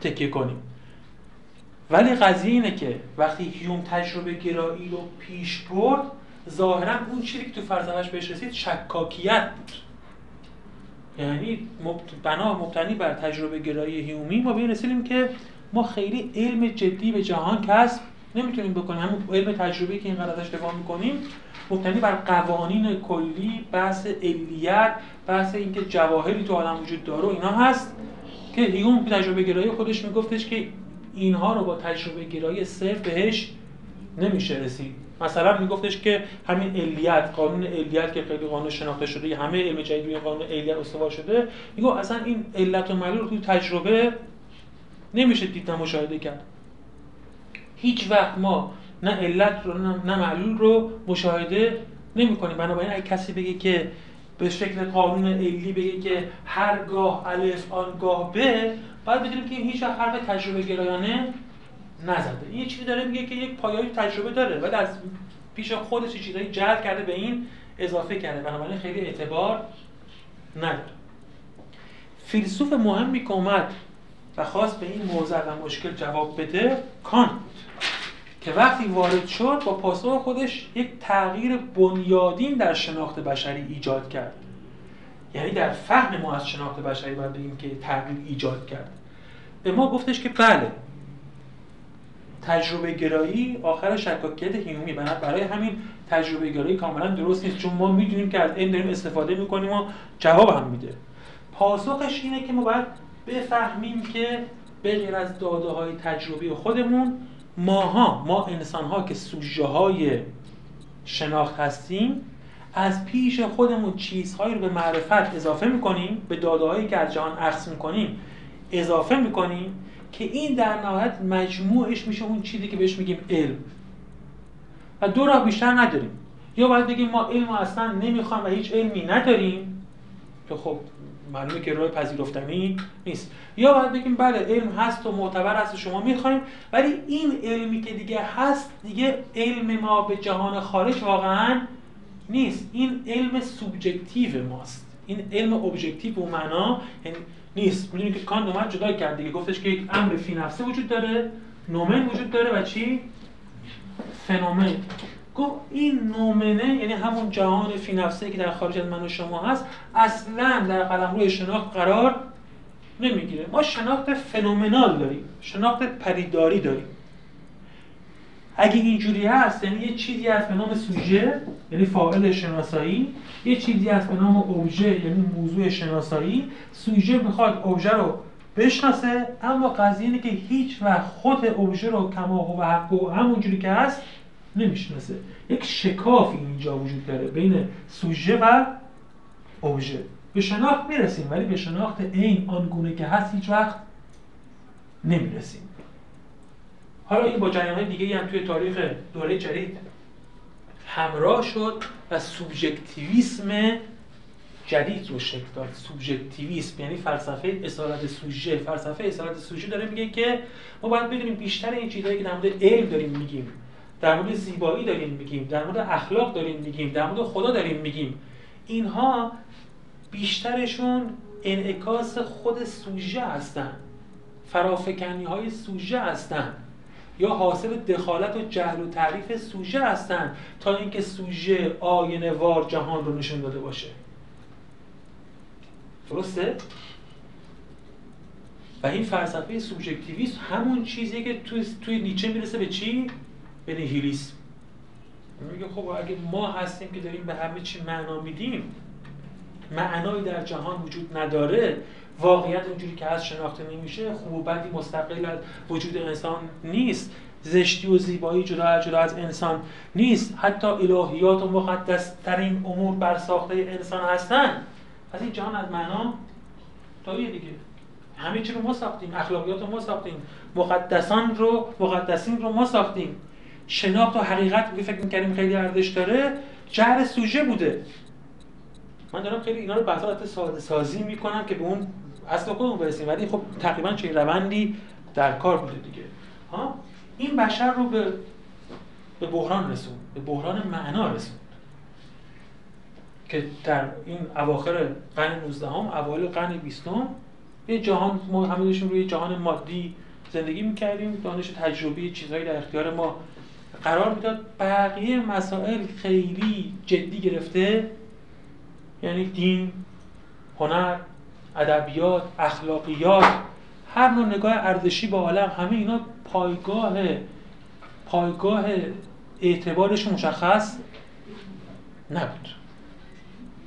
تکیه کنیم. ولی قضیه اینه که وقتی هیوم تجربه گرایی رو پیش برد ظاهرا اون چیزی که تو فلسفهش بهش رسید شکاکیت بود. یعنی بنا مبتنی بر تجربه گرایی هیومی ما به این رسیدیم که ما خیلی علم جدی به جهان کسب نمی‌تونیم بکنیم. همون علم تجربی که این ازش دفاع می‌کنیم مبتنی بر قوانین کلی بحث علیت بحث اینکه جواهری تو عالم وجود داره و اینا هست که هیوم تجربه گرایی خودش میگفتش که اینها رو با تجربه گرایی صرف بهش نمیشه رسید. مثلا میگفتش که همین علیت قانون علیت که خیلی قانون شناخته شده همه علم جدید روی قانون علیت استوار شده میگه اصلا این علت و معلول تو تجربه نمیشه دید مشاهده کرد. هیچ وقت ما نه علت رو نه معلول رو مشاهده نمی کنیم بنابراین اگه کسی بگه که به شکل قانون علی بگه که هرگاه الف آنگاه به باید بدونیم که هیچ حرف تجربه گرایانه نزده. یه چیزی داره میگه که یک پایه‌ای تجربه داره ولی از پیش خودش چیزایی جلب کرده به این اضافه کرده. بنابراین خیلی اعتبار نداره. فیلسوف مهمی که اومد و خواست به این موضوع و مشکل جواب بده کانت که وقتی وارد شد با پاسخ خودش یک تغییر بنیادین در شناخت بشری ایجاد کرد. یعنی در فهم ما از شناخت بشری باید بگیم که تغییر ایجاد کرد. به ما گفتش که بله تجربه گرایی آخر شکاکیت هیومی برای همین تجربه گرایی کاملا درست نیست چون ما می‌دونیم که از این داریم استفاده می‌کنیم و جواب هم میده. پاسخش اینه که ما باید بفهمیم که به غیر از داده های تجربی خودمون ماها ما انسان ها که سوژه های شناخت هستیم از پیش خودمون چیزهایی رو به معرفت اضافه می‌کنیم به داده هایی که از جهان عکس می‌کنیم اضافه می‌کنیم که این در نهایت مجموعش میشه اون چیزی که بهش میگیم علم. و دو راه بیشتر نداریم. یا باید بگیم ما علم اصلا نمی‌خوایم و هیچ علمی نداریم که خب معلومه که راه پذیرفتنی نیست. یا باید بگیم بله علم هست و معتبر هست شما می‌خوایم ولی این علمی که دیگه هست دیگه علم ما به جهان خارج واقعا نیست. این علم subjective ماست. این علم objective و معنا یعنی نیست. می‌دونید که کانت اومد جدا کرد دیگه. گفتش که یک امر فی نفسه وجود داره نومن وجود داره و چی؟ فنومن. گفت این نومنه یعنی همون جهان فی نفسه که در خارج از من و شما هست اصلا در قلم روی شناخت قرار نمی‌گیره. ما شناخت فنومنال داریم شناخت پریداری داریم. اگه اینجوری هست یعنی یه چیزی هست به نام سوژه یعنی فاعل شناسایی یه چیزی هست به نام اوبژه یعنی موضوع شناسایی. سوژه می‌خواد اوبژه رو بشناسه اما قضیه اینه که هیچ وقت خود اوبژه رو کما و حق و همونجوری که هست نمی‌شناسه. یک شکافی اینجا وجود داره بین سوژه و اوبژه. به شناخت می‌رسیم ولی به شناخت این آنگونه که هست هیچ وقت نمی‌رسیم. حالا این با جریان های دیگه هم توی تاریخ دوره جدید همراه شد و سوبژکتیویسم جدید رو شکل داد. سوبژکتیویسم یعنی فلسفه اصالت سوژه. فلسفه اصالت سوژه داره میگه که ما باید بدونیم بیشتر این چیزهایی که در مورد علم داریم میگیم در مورد زیبایی داریم میگیم در مورد اخلاق داریم میگیم در مورد خدا داریم میگیم اینها بیشترشون انعکاس خود سوژه هستن فرافکنی های سوژه هستن یا حاصل دخالت و جهل و تعریف سوژه هستن تا اینکه سوژه آینه وار جهان رو نشون داده باشه درسته؟ و این فلسفه سوبژکتیویسم همون چیزیه که توی, توی نیچه می‌رسه به چی؟ به نیهیلیسم میگه خب اگه ما هستیم که داریم به همه چی معنا میدیم معنایی در جهان وجود نداره واقعیت اونجوری که هست شناخته نمیشه خوب و بدی مستقل از وجود انسان نیست. زشتی و زیبایی جدا از جدا از انسان نیست. حتی الهیات و مقدس ترین امور بر ساخته انسان هستن. از این جهان از معنا تاییه دیگه. همه چی رو ما ساختیم اخلاقیات رو ما ساختیم مقدسان رو مقدسین رو ما ساختیم. شناخت و حقیقت که فکر می‌کردیم خیلی ارزش داره. جهر سوژه بوده. من دارم خیلی اینا رو بحثات ساده سازی می‌کنم که به اون اصل خودمون برسیم. ولی خب تقریبا چه روندی در کار بوده دیگه. ها؟ این بشر رو به به بحران رسون به بحران معنا رسون که در این اواخر قرن 19 هم اوایل قرن 20 یه جهان ما همه روی جهان مادی زندگی می‌کردیم. دانش تجربی چیزهایی در اختیار ما قرار می‌داد بقیه مسائل خیلی جدی گرفته یعنی دین هنر ادبیات اخلاقیات هر نوع نگاه ارزشی با عالم همه اینا پایگاه پایگاه اعتبارش مشخص نبود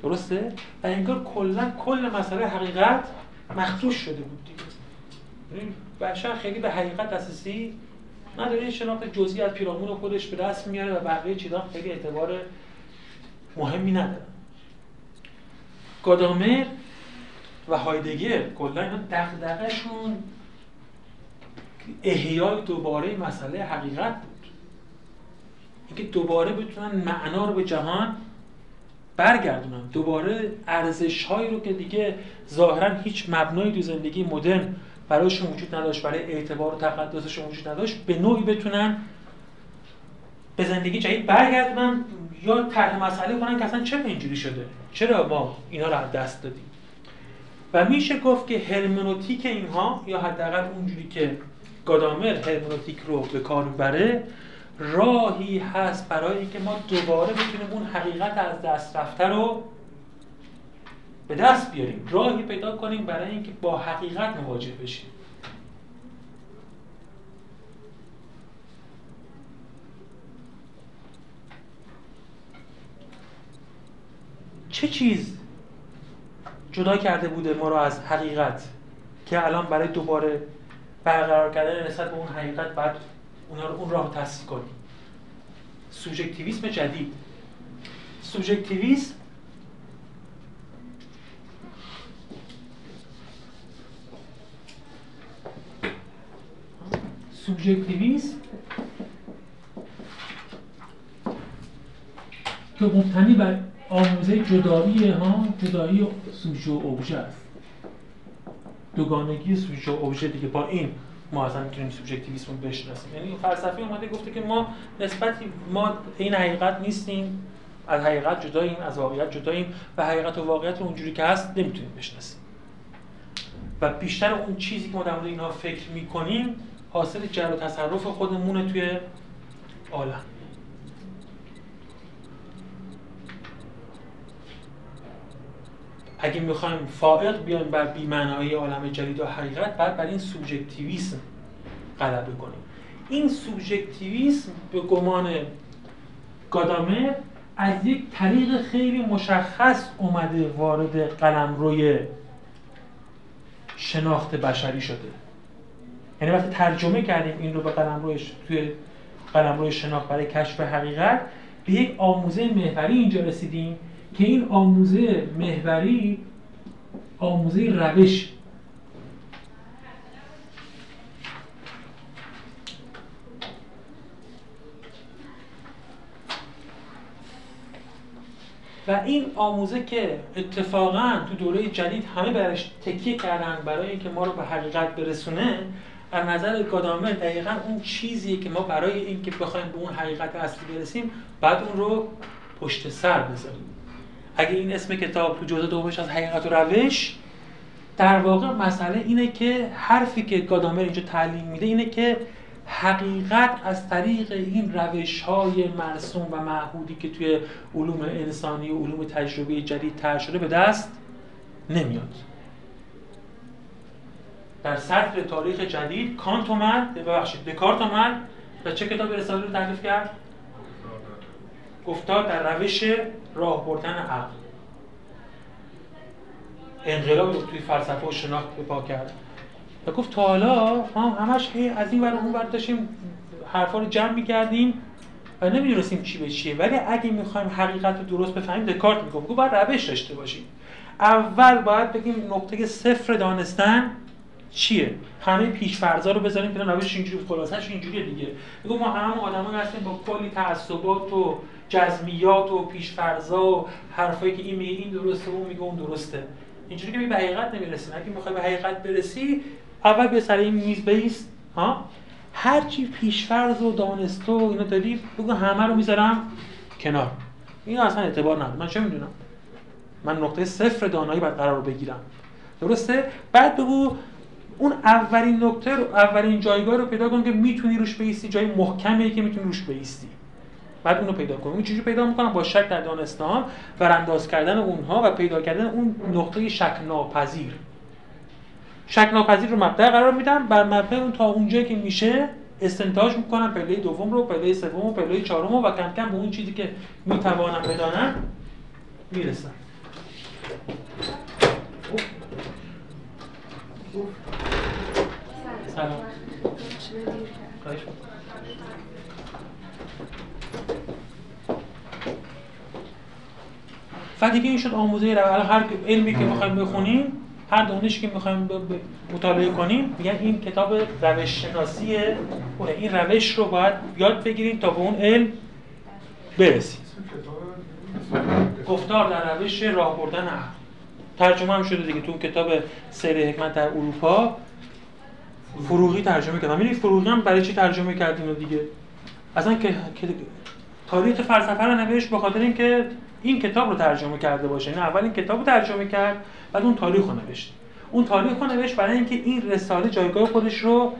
درسته؟ و انگار کلا کل مسئله حقیقت مخدوش شده بود دیگه بشر خیلی به حقیقت اساسی نداره شناخت جزئی از پیرامون خودش به دست میاره و بقیه چیزا خیلی اعتبار مهمی نداره. گادامر و هایدگر کلا اینا دغدغه‌شون احیای دوباره مسئله حقیقت بود. اینکه دوباره بتونن معنا رو به جهان برگردونن. دوباره ارزش هایی رو که دیگه ظاهرا هیچ مبنایی تو زندگی مدرن برایشون وجود نداشت برای اعتبار و تقدسشون وجود نداشت به نوعی بتونن به زندگی جدید برگردونن یا طرح مسئله کنن که اصلا چه اینجوری شده؟ چرا ما اینا رو از دست دادیم؟ و میشه گفت که هرمنوتیک اینها یا حداقل اونجوری که گادامر هرمنوتیک رو به کار بره راهی هست برای اینکه ما دوباره بتونیم اون حقیقت از دست رفته رو به دست بیاریم. راهی پیدا کنیم برای اینکه با حقیقت مواجه بشیم. چه چیز جدا کرده بوده ما رو از حقیقت که الان برای دوباره برقرار کردن نسبت به اون حقیقت بعد اونا رو اون راه تصدیق کنیم؟ سوژکتیویسم جدید. سوژکتیویسم سوژکتیویسم که مبتنی بر آموزه جدایی ها جدایی سوژه و اوبژه است. دوگانگی سوژه و اوبژه دیگه با این ما اصلا می‌تونیم سوبژکتیویسم رو بشناسیم. یعنی فلسفی اومده گفته که ما نسبتی ما این حقیقت نیستیم از حقیقت جداییم از واقعیت جداییم و حقیقت و واقعیت اونجوری که هست نمی‌تونیم بشناسیم. و بیشتر اون چیزی که ما در مورد اینها فکر می‌کنیم حاصل جر و تصرف خودمونه توی عالم. اگه می‌خوایم فائق بیایم بر بیمعنایی عالم جدید و حقیقت بعد بر این سوبژکتیویسم غلبه کنیم. این سوبژکتیویسم به گمان گادامر از یک طریق خیلی مشخص اومده وارد قلم روی شناخت بشری شده. یعنی وقتی ترجمه کردیم این رو به قلم روی توی قلم روی شناخت برای کشف حقیقت به یک آموزه محوری اینجا رسیدیم که این آموزه محوری آموزه روش. و این آموزه که اتفاقا تو دوره جدید همه برش تکیه کردن برای اینکه ما رو به حقیقت برسونه از نظر گادامر دقیقا اون چیزیه که ما برای اینکه بخوایم به اون حقیقت اصلی برسیم بعد اون رو پشت سر بذاریم. اگه این اسم کتاب تو جزء دومش از حقیقت و روش در واقع مسئله اینه که حرفی که گادامر اینجا تعلیم میده اینه که حقیقت از طریق این روش های مرسوم و معهودی که توی علوم انسانی و علوم تجربی جدید تر شده به دست نمیاد. در سطر تاریخ جدید کانت اومد ببخشید دکارت اومد و چه کتاب رساله رو تعریف کرد؟ گفتار در روش راه بردن عقل. انقلاب رو توی فلسفه و شناخت به پا کرد. و گفت تا حالا ما همش از این ور اون ور داشتیم حرفا رو جمع می‌کردیم و نمی‌دونستیم چی به چیه. ولی اگه می‌خوایم حقیقت رو درست بفهمیم دکارت میگه بگو باید روش داشته باشیم. اول باید بگیم نقطه صفر دانستن چیه؟ همه پیش فرضا رو بذاریم که روش اینجوری خلاصش اینجوریه دیگه. بگو ما همه آدمایی هستیم با کلی تعصبات و جزمیات و پیش فرضا و حرفایی که این میگه این درسته اون میگه اون درسته. اینجوری که به حقیقت نمی‌رسیم اگه می‌خوای به حقیقت برسی؟ اول به سر این میز بیست ها؟ هر چی پیشفرض و دانسته و اینا داری بگو همه رو می‌ذارم کنار. این اصلا اعتبار نداره. من چه می‌دونم؟ من نقطه صفر دانایی باید قرار رو بگیرم. درسته؟ بعد بگو اون اولین نکته رو اولین جایگاه رو پیدا کن که می‌تونی روش بیستی جای محکمی که می‌تونی روش بیستی بعد اونو پیدا کنم اون چیزی پیدا می‌کنم با شک در دانستان و انداز کردن اونها و پیدا کردن اون نقطه شک ناپذیر شک ناپذیر رو مبدأ قرار میدم. بر مبنای اون تا اونجایی که میشه استنتاج می‌کنم پله دوم رو پله سوم و پله چهارم و کم کم به اون چیزی که می‌توانم بدانم می‌رسم. سلام. دیگه این شد آموزه رو هر علمی که می‌خوایم بخونیم هر دانشی که می‌خوایم مطالعه کنیم میگن این کتاب روش شناسی این روش رو باید یاد بگیریم تا به اون علم برسیم. گفتار در روش راه بردن عقل. ترجمه هم شده دیگه تو کتاب سیر حکمت در اروپا. فروغی ترجمه کردم. می‌دونید فروغی هم برای چی ترجمه کردیم دیگه؟ اصلا که تاریخ فلسفه رو نوشت به خاطر اینکه این کتاب رو ترجمه کرده باشه. نه اول این کتاب رو ترجمه کرد بعد اون تاریخ رو نوشت. اون تاریخ رو نوشت برای اینکه این رساله جایگاه خودش رو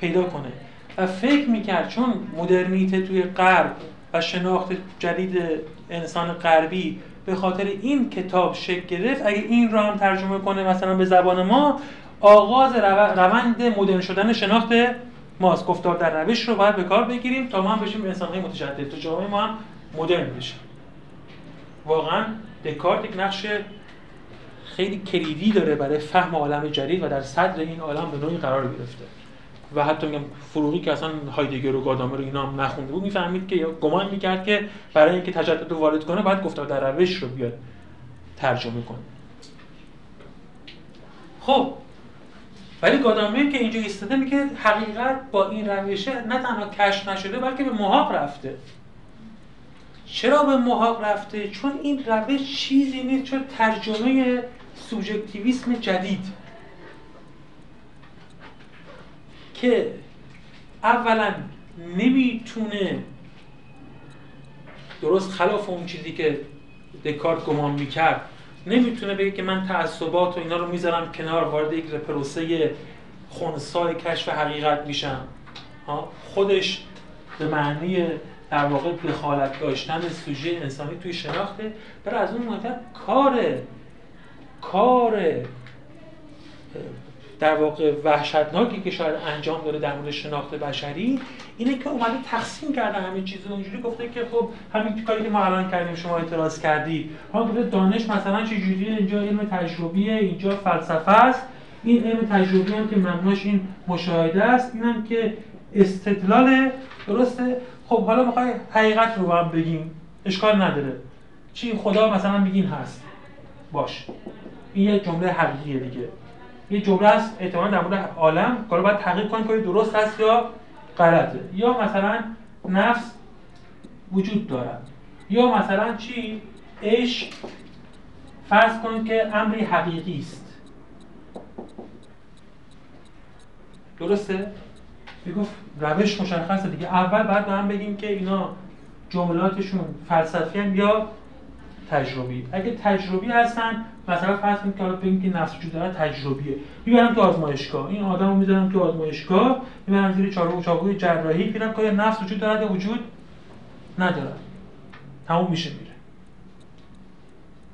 پیدا کنه. و فکر می‌کرد چون مدرنیته توی غرب و شناخت جدید انسان غربی به خاطر این کتاب شکل گرفت اگه این رو هم ترجمه کنه مثلا به زبان ما آغاز روند مدرن شدن شناخت ماست. گفتار در روش رو باید به کار بگیریم تا ما هم بشیم انسان‌های متجدد. تو جامعه ما هم مدرن بشیم. واقعا دکارت یک نقش خیلی کلیدی داره برای فهم عالم جدید و در صدر این عالم به نوعی قرار گرفته. و حتی میگم فروغی که اصلا هایدگر و گادامر رو اینا هم نخونده بود می‌فهمید که گمان می‌کرد که برای اینکه تجدد رو وارد کنه باید گفتار در روش رو بیاد ترجمه کنه. خب ولی گادامر که اینجا ایستاده میگه حقیقت با این روشه نه تنها کشف نشده بلکه به محاق رفته. چرا به محاق رفته؟ چون این روش چیزی نیست چون ترجمه سوژکتیویسم جدید. که اولا نمی‌تونه درست خلاف اون چیزی که دکارت گمان می‌کرد نمی‌تونه بگه که من تعصبات و اینا رو می‌ذارم کنار وارد یک پروسه خونسای کشف حقیقت میشم. خودش به معنی در واقع دخالت داشتن سوژه انسانی توی شناخته برای از اون مهمتر کار کار در واقع وحشتناکی که شاید انجام داره در مورد شناخت بشری اینه که اومده تقسیم کرده همه چیز رو اونجوری گفته که خب همین کاری که ما الان کردیم شما اعتراض کردی. ها گفته دانش مثلا چه جوریه اینجا علم تجربیه اینجا فلسفه است. این علم تجربی هم که مبناش این مشاهده است اینم که استدلال درسته. خب حالا می‌خوای حقیقت رو هم بگیم. اشکال نداره. چی؟ خدا مثلا میگین هست. باش. این یه جمله حقیقیه دیگه. یه جمله است احتمالا در مورد عالم. حالا باید تحقیق کنیم که درست هست یا غلطه. یا مثلا نفس وجود دارد. یا مثلا چی؟ عشق فرض کنید که امری حقیقی است. درسته؟ می‌گفت روش مشخصه دیگه. اول بعد به هم بگیم که اینا جملاتشون فلسفی هم یا تجربی. اگه تجربی هستن مثلا فرض کنید که حالا بگیم که نفس وجود داره تجربیه. می‌برم تو آزمایشگاه. این آدمو می‌ذارم تو آزمایشگاه. می‌برم زیر چارو چاقوی جراحی. می‌بینم که نفس وجود داره یا وجود نداره تموم میشه میره.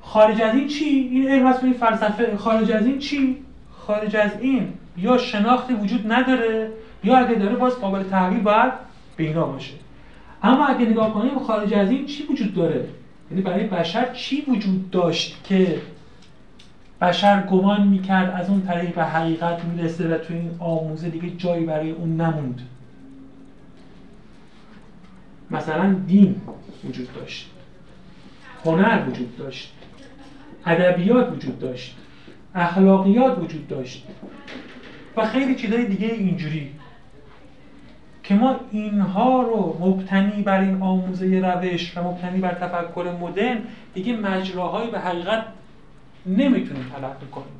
خارج از این چی؟ این علم هست فلسفه. خارج از این چی؟ خارج از این. یا شناختی وجود نداره یا اگه داره باز قابل تحویل باید بینا باشه. اما اگه نگاه کنیم خارج از این چی وجود داره؟ یعنی برای بشر چی وجود داشت که بشر گمان می‌کرد از اون طریق به حقیقت می‌رسه و تو این آموزه دیگه جایی برای اون نموند. مثلا دین وجود داشت. هنر وجود داشت. ادبیات وجود داشت. اخلاقیات وجود داشت. و خیلی چیزهای دیگه اینجوری که ما اینها رو مبتنی بر این آموزه روش و مبتنی بر تفکر مدرن دیگه مجراهایی به حقیقت نمی‌تونیم تلقی کنیم.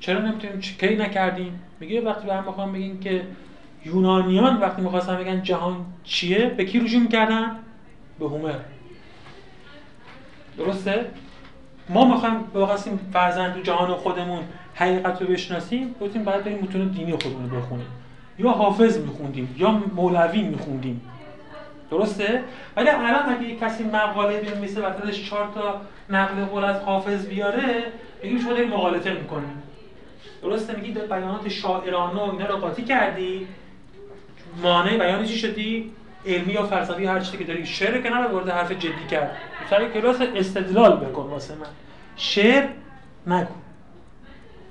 چرا نمی‌تونیم؟ کی نکردیم؟ میگه وقتی به هم بخوام بگیم که یونانیان وقتی می‌خواستن بگن جهان چیه به کی رجوع می‌کردن؟ به هومر. درسته؟ ما می‌خوایم بخواستیم فرزند تو جهان خودمون حقیقت رو بشناسیم گفتیم باید بریم متون دینی خودمون رو بخونیم. یا حافظ میخوندیم یا مولوی میخوندیم. درسته؟ ولی الان اگه کسی مقاله بنویسه و دلش چهار تا نقل قول از حافظ بیاره بگیم شما داری مقالطه می‌کنیم درسته؟ میگی بیانات شاعرانه و اینا رو قاطی کردی؟ مانع بیان چی شدی؟ علمی یا فلسفی هر چیزی که داری. شعر که نباید وارد حرف جدی کرد. سر کلاس استدلال بکن واسه من. شعر نگو.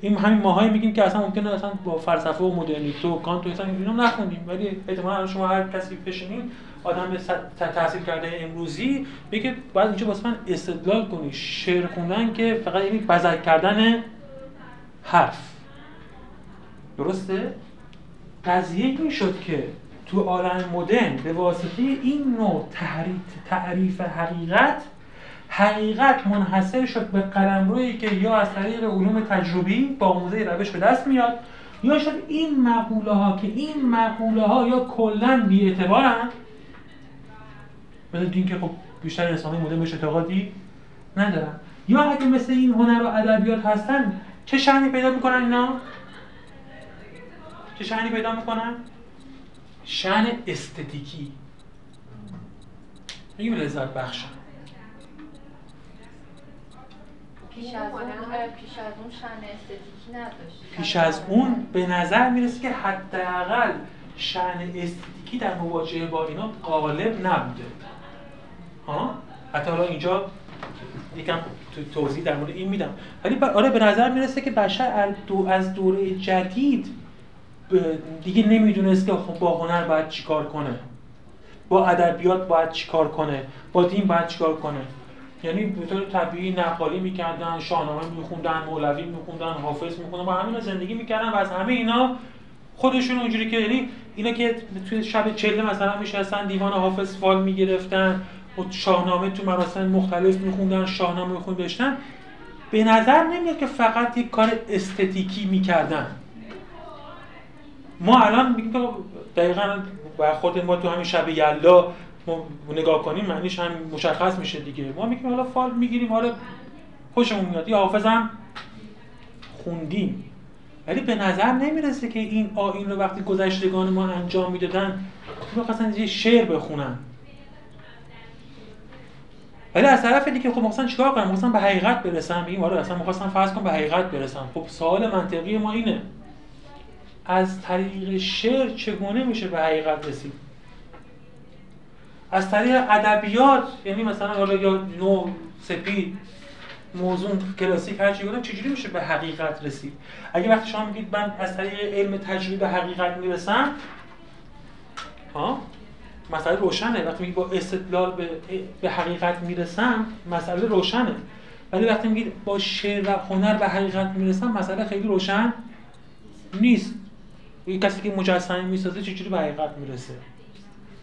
این همین ماهایی میگیم که اصلا ممکنه اصلا با فلسفه و مدرنیته و کانت و اینا نخوندیم ولی احتمالاً شما هر کسی بشینین آدم تحصیل کرده امروزی بگه باید اینجا واسه من استدلال کنی. شعر خوندن که فقط یعنی بزرگ کردن حرف. درسته؟ قضیه این شد که تو عالم مدرن به واسطه این نوع تعریف حقیقت حقیقت منحصر شد به قلمرویی که یا از طریق علوم تجربی با آموزه روش به دست میاد یا شد این مقوله ها که این مقوله ها یا کلا بی اعتبارن مثل دین که خب بیشتر انسان مدرن بهش اعتقادی ندارن. یا اگه مثل این هنر و ادبیات هستن چه شعنی پیدا می‌کنن اینا؟ چه شعنی پیدا می‌کنن؟ شعن استتیکی. این لذت بخشن. پیش از اون پیش از اون شن استتیکی نداشت. پیش از اون به نظر می‌رسه که حداقل شن استتیکی در مواجهه با اینا غالب نبوده. ها؟ حتی حالا اینجا یکم توضیح در مورد این میدم. ولی آره به نظر می‌رسه که بشر از دوره جدید دیگه نمی‌دونست که خب با هنر باید چیکار کنه. با ادبیات باید چیکار کنه. با دین باید چیکار کنه. یعنی به طور طبیعی نقالی می‌کردن شاهنامه میخوندن مولوی میخوندن حافظ میخوندن با همین زندگی می‌کردن و از همه اینا خودشون اونجوری که یعنی اینا که توی شب چله مثلا میشستن دیوان حافظ فال می‌گرفتن شاهنامه تو مراسم مختلف میخوندن شاهنامه میخوندن به نظر نمیاد که فقط یک کار استتیکی می‌کردن. ما الان میگیم که دقیقا خود ما تو همین شب یلا نگاه کنیم معنیش هم مشخص میشه دیگه. ما میگیم حالا فال می‌گیریم حالا خوشمون میاد. یا حافظم خوندیم. ولی به نظر نمی‌رسه که این آین رو وقتی گذشتگان ما انجام می‌دادن می‌خواستن یه شعر بخونن. ولی از طرف دیگه خب مثلا چیکار کنم مثلا به حقیقت برسن. بگیم آره اصلا می‌خواستم فرض کنم به حقیقت برسن. خب سوال منطقی ما اینه. از طریق شعر چگونه میشه به حقیقت رسید؟ از طریق ادبیات یعنی مثلا حالا یا نو سپید موضوع کلاسیک هر چی بودن چجوری میشه به حقیقت رسید؟ اگه وقتی شما میگید من از طریق علم تجربی به حقیقت می‌رسم ها؟ مسئله روشنه. وقتی میگید با استدلال به, به حقیقت می‌رسم مسئله روشنه. ولی وقتی میگید با شعر و هنر به حقیقت می‌رسم مسئله خیلی روشن نیست. یک کسی که مجسمه می‌سازه چجوری به حقیقت می‌رسه؟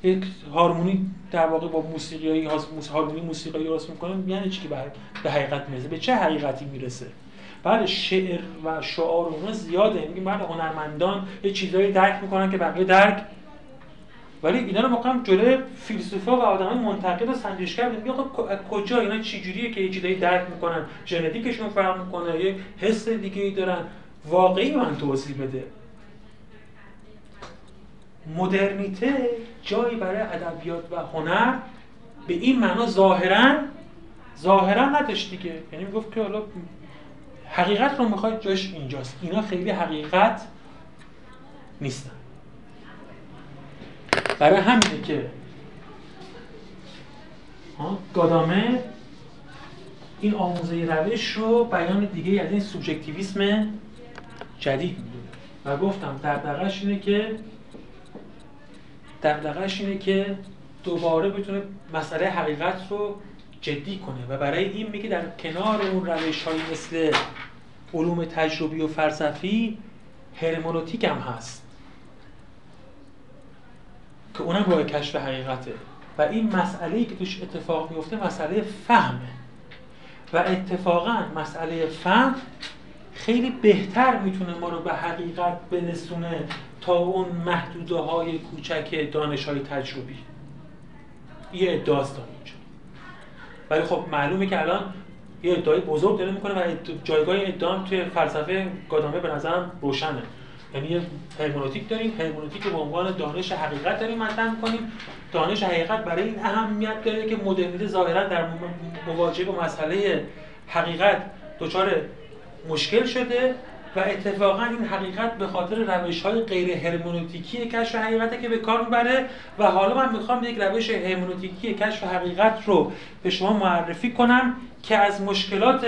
یک هارمونی در واقع با موسیقی هارمونی موسیقی درست می‌کنه یعنی چی که به حقیقت می‌رسه؟ به چه حقیقتی می‌رسه؟ بعد شعر و شعار اونها زیاده. میگیم بعد هنرمندان یه چیزایی درک می‌کنن که بقیه درک ولی اینا رو مقام جلوی فیلسوفا و آدمای منتقد و سنجشگر میگه خب کجا اینا چی جوریه که یه چیزایی درک می‌کنن ژنتیکشون فرق می‌کنه یه حس دیگه ای دارن. واقعی من توضیح بده. مدرنیته جایی برای ادبیات و هنر به این معنا ظاهرا ظاهرا نداشت دیگه. یعنی می‌گفت که حالا حقیقت رو می‌خواد جاش اینجاست. اینا خیلی حقیقت نیستن. برای همینه که گادامه این آموزه روش رو بیان دیگه از این سوبژکتیویسم جدید می‌دونه. و گفتم دغدغش اینه که دغدغش اینه که دوباره بتونه مسئله حقیقت رو جدی کنه و برای این میگه در کنار اون روش های مثل علوم تجربی و فلسفی هرمونوتیک هم هست. که اونم راه کشف حقیقته. و این مسئله که توش اتفاق میفته مسئله فهمه. و اتفاقا مسئله فهم خیلی بهتر می‌تونه ما رو به حقیقت برسونه تا اون محدوده های کوچک دانش های تجربی. یه ادعاست اینجا. ولی خب معلومه که الان یه ادعای بزرگ داره می‌کنه و جایگاه ادعام توی فلسفه گادامه به نظرم روشنه. یعنی یه هرمونوتیک داریم هرمونوتیک به عنوان دانش حقیقت داریم مطرح می‌کنیم. دانش حقیقت برای این اهمیت داره که مدرنیته ظاهرا در مواجهه با مسئله حقیقت دچار مشکل شده و اتفاقا این حقیقت به خاطر روش های غیر هرمونوتیکی کشف حقیقت که به کار می‌بره و حالا من می‌خوام یک روش هرمونوتیکی کشف حقیقت رو به شما معرفی کنم که از مشکلات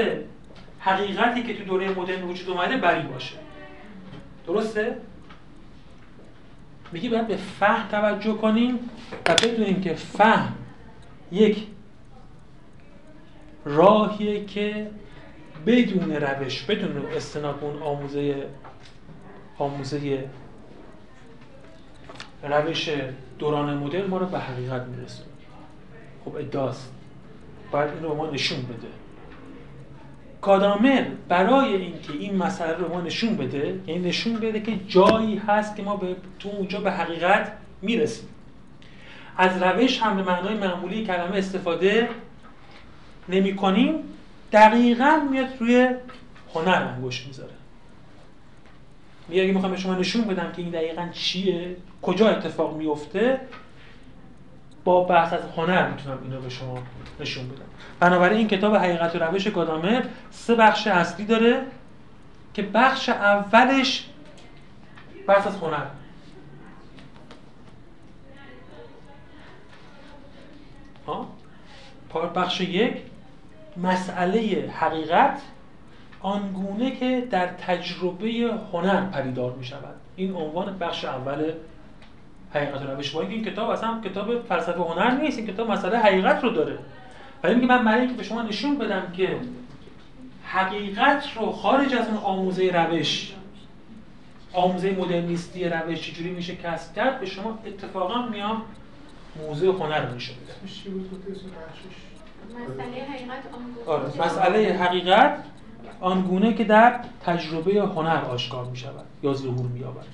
حقیقتی که تو دوره مدرن وجود اومده بری باشه. درسته؟ میگی باید به فهم توجه کنیم و بدونیم که فهم یک راهیه که بدون روش بدون استناد اون آموزه آموزه روش دوران مدل ما رو به حقیقت میرسونه. خب ادعاست. باید این رو ما نشون بده. کادامر برای اینکه این مسئله رو ما نشون بده یعنی نشون بده که جایی هست که ما به تو اونجا به حقیقت می‌رسیم. از روش هم به معنای معمولی کلمه استفاده نمی کنیم دقیقا میاد روی هنر انگوش می‌ذاره. میگه اگه می‌خوام به شما نشون بدم که این دقیقا چیه کجا اتفاق میفته با بحث از هنر می‌تونم اینو به شما نشون بدم. بنابراین این کتاب حقیقت و روش گادامر سه بخش اصلی داره که بخش اولش بحث از هنر. بخش یک مسئله حقیقت آنگونه که در تجربه هنر پریدار می شود این عنوان بخش اول حقیقت روش با این کتاب اصلا کتاب فلسفه هنر نیست این کتاب مسئله حقیقت رو داره. ولی میگه من برای اینکه به شما نشون بدم که حقیقت رو خارج از اون آموزه روش آموزه مدرنیستی روش چجوری میشه کسب کرد به شما اتفاقا میام موزه هنر رو نشون بدم. مسئله حقیقت آره. مسئله حقیقت آنگونه که در تجربه هنر آشکار می شود یا ظهور می یابد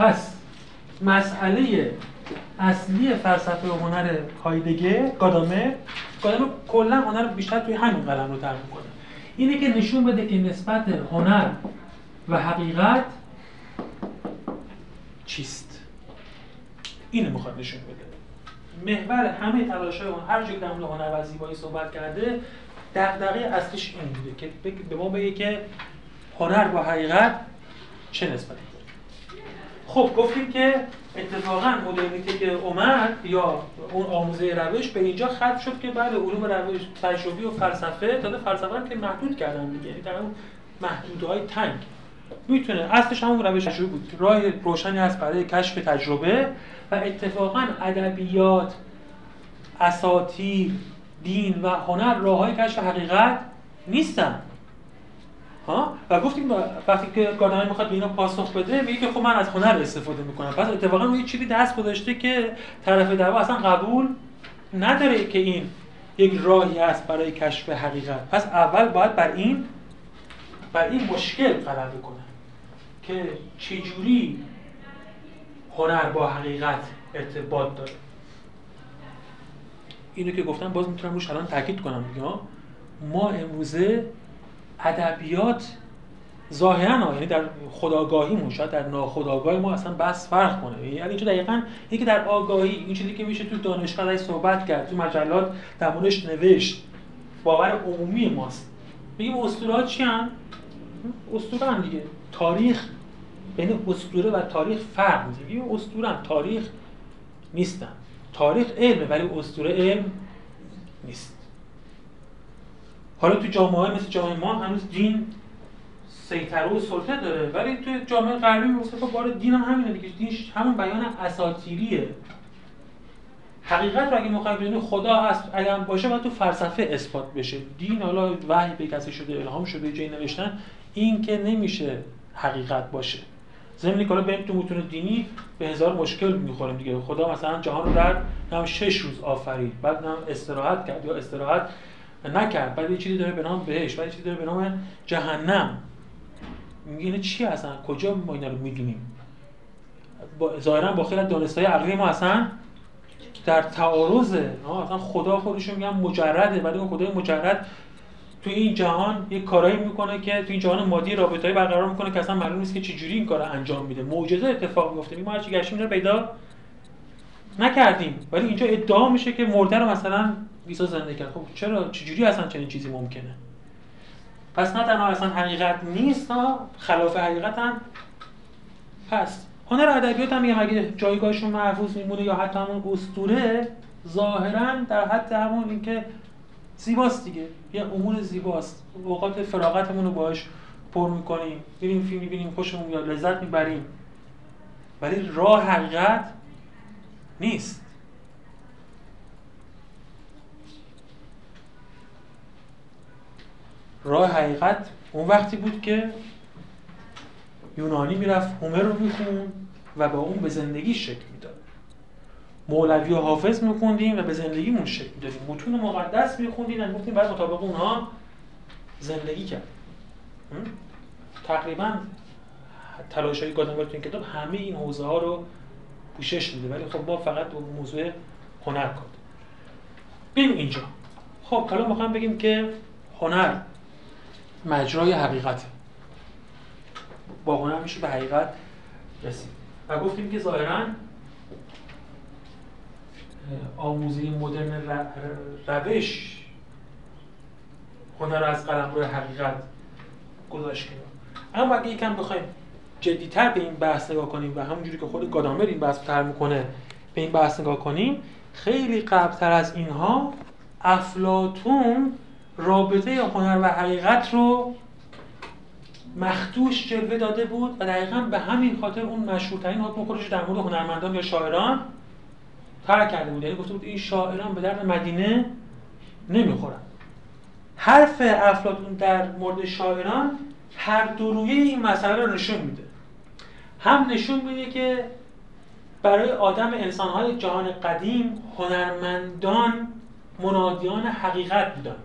پس مسئله اصلی فلسفه و هنر هایدگر گادامه گادامه کلا هنر بیشتر توی همین قلم رو تر کنه اینه که نشون بده که نسبت هنر و حقیقت چیست. اینو می‌خواد نشون بده. محور همه تلاش های هر جایی در هنر و زیبایی صحبت کرده دغدغه اصلیش این بوده که به ما بگه که هنر با حقیقت چه نسبتی؟ خب گفتیم که اتفاقا مدرنیته که اومد یا اون آموزه روش به اینجا ختم شد که بعد علوم روش تجربی و فلسفه تا فلسفه که محدود کردن دیگه. یعنی در اون محدودهای تنگ. می‌تونه اصلش همون روش تجربی بود. راه روشنی هست برای کشف تجربه و اتفاقا ادبیات اساطیر دین و هنر راه های کشف حقیقت نیستن. ها؟ و گفتیم وقتی که گاردنر می‌خواد به اینا پاسخ بده میگه که خب من از هنر استفاده می‌کنم. پس اتفاقا روی چیزی دست گذاشته که طرف دعوا اصلا قبول نداره که این یک راهی است برای کشف حقیقت. پس اول باید بر این بر این مشکل غلبه کنه که چجوری هنر با حقیقت ارتباط داره. اینو که گفتم باز می‌تونم روش الان تاکید کنم یا ما امروزه ادبیات ظاهرا یعنی در خداگاهیمون شاید در ناخداگاه ما اصلا بس فرق کنه. یعنی اینجا دقیقا یکی در آگاهی این چیزی که میشه تو دانشگاه صحبت کرد تو مجلات در نوشت. باور عمومی ماست. میگیم اسطوره چی هم؟ اسطوره دیگه. تاریخ بین اسطوره و تاریخ فرق این اسطوره تاریخ نیستن. تاریخ علمه ولی اسطوره علم نیست. حالا تو جامعه مثل جامعه ما هنوز دین سیطره و سلطه داره ولی تو جامعه غربی مثل خب بار دین هم همینه دیگه. دین همون بیان اساطیریه حقیقت رو اگه می‌خوایم خدا هست اگر باشه باید تو فلسفه اثبات بشه. دین حالا وحی به کسی شده الهام شده جایی نوشتن این که نمیشه حقیقت باشه. زمینی که بریم تو متون دینی به هزار مشکل می‌خوریم دیگه. خدا مثلا جهان رو در نام شش روز آفرید. بعد نام استراحت کرد یا استراحت نکرد. بعد یه چیزی داره به نام بهش بعد یه چیزی داره به نام جهنم. میگه چی اصلا کجا ما اینا رو می‌دونیم؟ با ظاهرا با خیلی دانستای عقلی ما اصلا در تعارضه اصلا خدا خودشون میگن مجرده. ولی اون خدای مجرد تو این جهان یه کارایی می‌کنه که تو این جهان مادی رابطه‌ای برقرار می‌کنه که اصلا معلوم نیست که چجوری این کار انجام میده. معجزه اتفاق میفته ما هرچی گشتیم پیدا نکردیم. ولی اینجا ادعا میشه که مرده رو مثلا عیسی زنده کرد. خب چرا؟ چجوری اصلا چنین چیزی ممکنه؟ پس نه تنها اصلا حقیقت نیست خلاف حقیقت هم هست. هنر ادبیات هم میگم اگه جایگاهشون محفوظ میمونه یا حتی همون اسطوره ظاهرا در حد همون اینکه زیباست دیگه. یه امور زیباست. اوقات فراغتمون رو باش پر می‌کنیم. میریم فیلم می‌بینیم خوشمون میاد لذت می‌بریم. ولی راه حقیقت نیست. راه حقیقت اون وقتی بود که یونانی می‌رفت هومر رو میخون و با اون به زندگی شکل می‌داد. مولوی و حافظ میخوندیم و به زندگیمون شکل می‌دادیم. متون مقدس میخوندیم و گفتیم بعد مطابق اونها زندگی کرد. تقریبا تلاش های گادنبرگ تو این کتاب همه این حوزه ها رو پوشش میده. ولی خب ما فقط به موضوع هنر کار بیم اینجا. خب حالا می‌خوام بگیم که هنر مجرای حقیقته. با هنر میشه به حقیقت رسید. و گفتیم که ظاهرا آموزه مدرن روش هنر رو از قلم روی حقیقت گذاشت اما اگه یکم بخوایم جدیتر به این بحث نگاه کنیم و همونجوری که خود گادامر این بحث تر می‌کنه به این بحث نگاه کنیم خیلی قبلتر از اینها افلاتون رابطه هنر و حقیقت رو مخدوش جلوه داده بود و دقیقا به همین خاطر اون مشهورترین حکم خودش در مورد هنرمندان یا شاعران ترک کرده بود. یعنی گفته بود این شاعران به درد مدینه نمی‌خورن. حرف افلاطون در مورد شاعران هر دو رویه این مسئله رو نشون میده. هم نشون میده که برای آدم انسانهای جهان قدیم هنرمندان منادیان حقیقت بودن.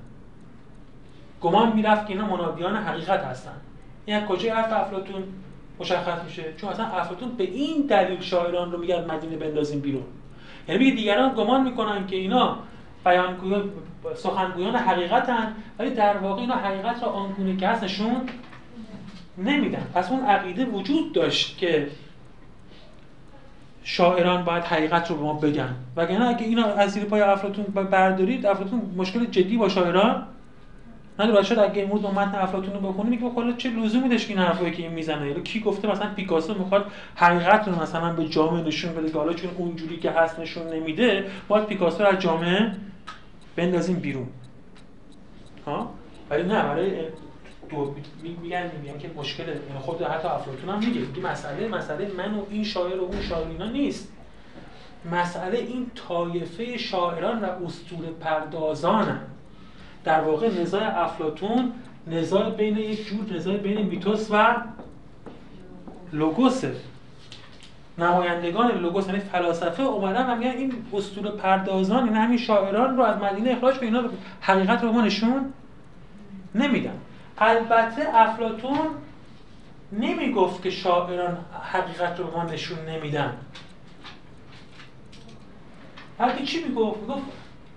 گمان می‌رفت که اینا منادیان حقیقت هستن. این از کجای حرف افلاتون مشخص میشه؟ چون اصلا افلاتون به این دلیل شاعران رو میگن مدینه بندازیم بیرون. یعنی میگه دیگران گمان می‌کنن که اینا بیانگویان سخنگویان حقیقتن ولی در واقع اینا حقیقت رو آنگونه که هست نشون نمیدن. پس اون عقیده وجود داشت که شاعران باید حقیقت رو به ما بگن. وگرنه اگه اینا از زیر پای افلاطون بردارید افلاطون مشکل جدی با شاعران نداره شاید اگه امروز با متن افلاطون رو بخونی میگه خب چه لزومی داشت این حرفایی که این می‌زنه؟ یا کی گفته مثلا پیکاسو می‌خواد حقیقت رو مثلا به جامعه نشون بده که حالا چون اونجوری که هست نشون نمیده باید پیکاسو رو از جامعه بندازیم بیرون. ها؟ ولی نه برای دو میگن میگن که مشکل یعنی خود حتی افلاطون هم میگه میگه مسئله مسئله من و این شاعر و اون شاعر اینا نیست. مسئله این طایفه شاعران و اسطوره پردازانن در واقع نزاع افلاتون نزاع بین یک جور نزاع بین میتوس و لوگوسه. نمایندگان لوگوس یعنی فلاسفه اومدن و میگن این اسطوره پردازان این همین شاعران رو از مدینه اخراج کنید اینا حقیقت رو ما نشون نمیدن. البته افلاتون نمی‌گفت که شاعران حقیقت رو ما نشون نمیدن. بلکه چی می‌گفت؟ می‌گفت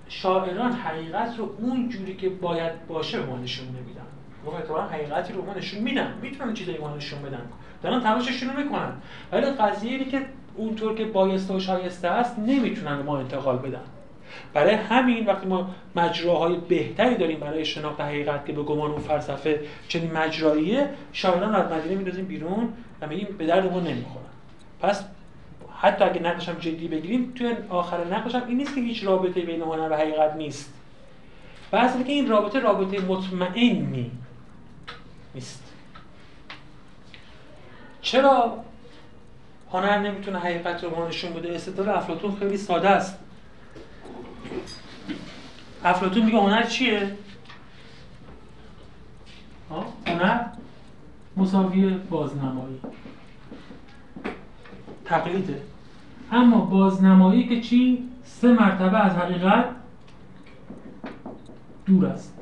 شاعران حقیقت رو اون جوری که باید باشه به ما نشون نمیدن. اتفاقا حقیقتی رو ما نشون میدن. می‌تونن چیزایی ما نشون بدن. دارن تلاششون رو می‌کنن. ولی قضیه اینه که اونطور که بایسته و شایسته است نمی‌تونن ما انتقال بدن. برای همین وقتی ما مجراهای بهتری داریم برای شناخت حقیقت که به گمان و فلسفه چنین مجراییه شاعران از مدینه میندازیم بیرون و میگیم به درد ما نمی‌خورن پس حتی اگه نقدش هم جدی بگیریم توی آخر نقدش هم این نیست که هیچ رابطه بین هنر و حقیقت نیست. بحث که این رابطه رابطه مطمئنی نیست. چرا هنر نمی‌تونه حقیقت رو نشون بده؟ استدلال افلاطون خیلی ساده است. افلاطون میگه هنر چیه؟ هنر مساوی بازنمایی. تقلیده. اما بازنمایی که چی سه مرتبه از حقیقت دور است.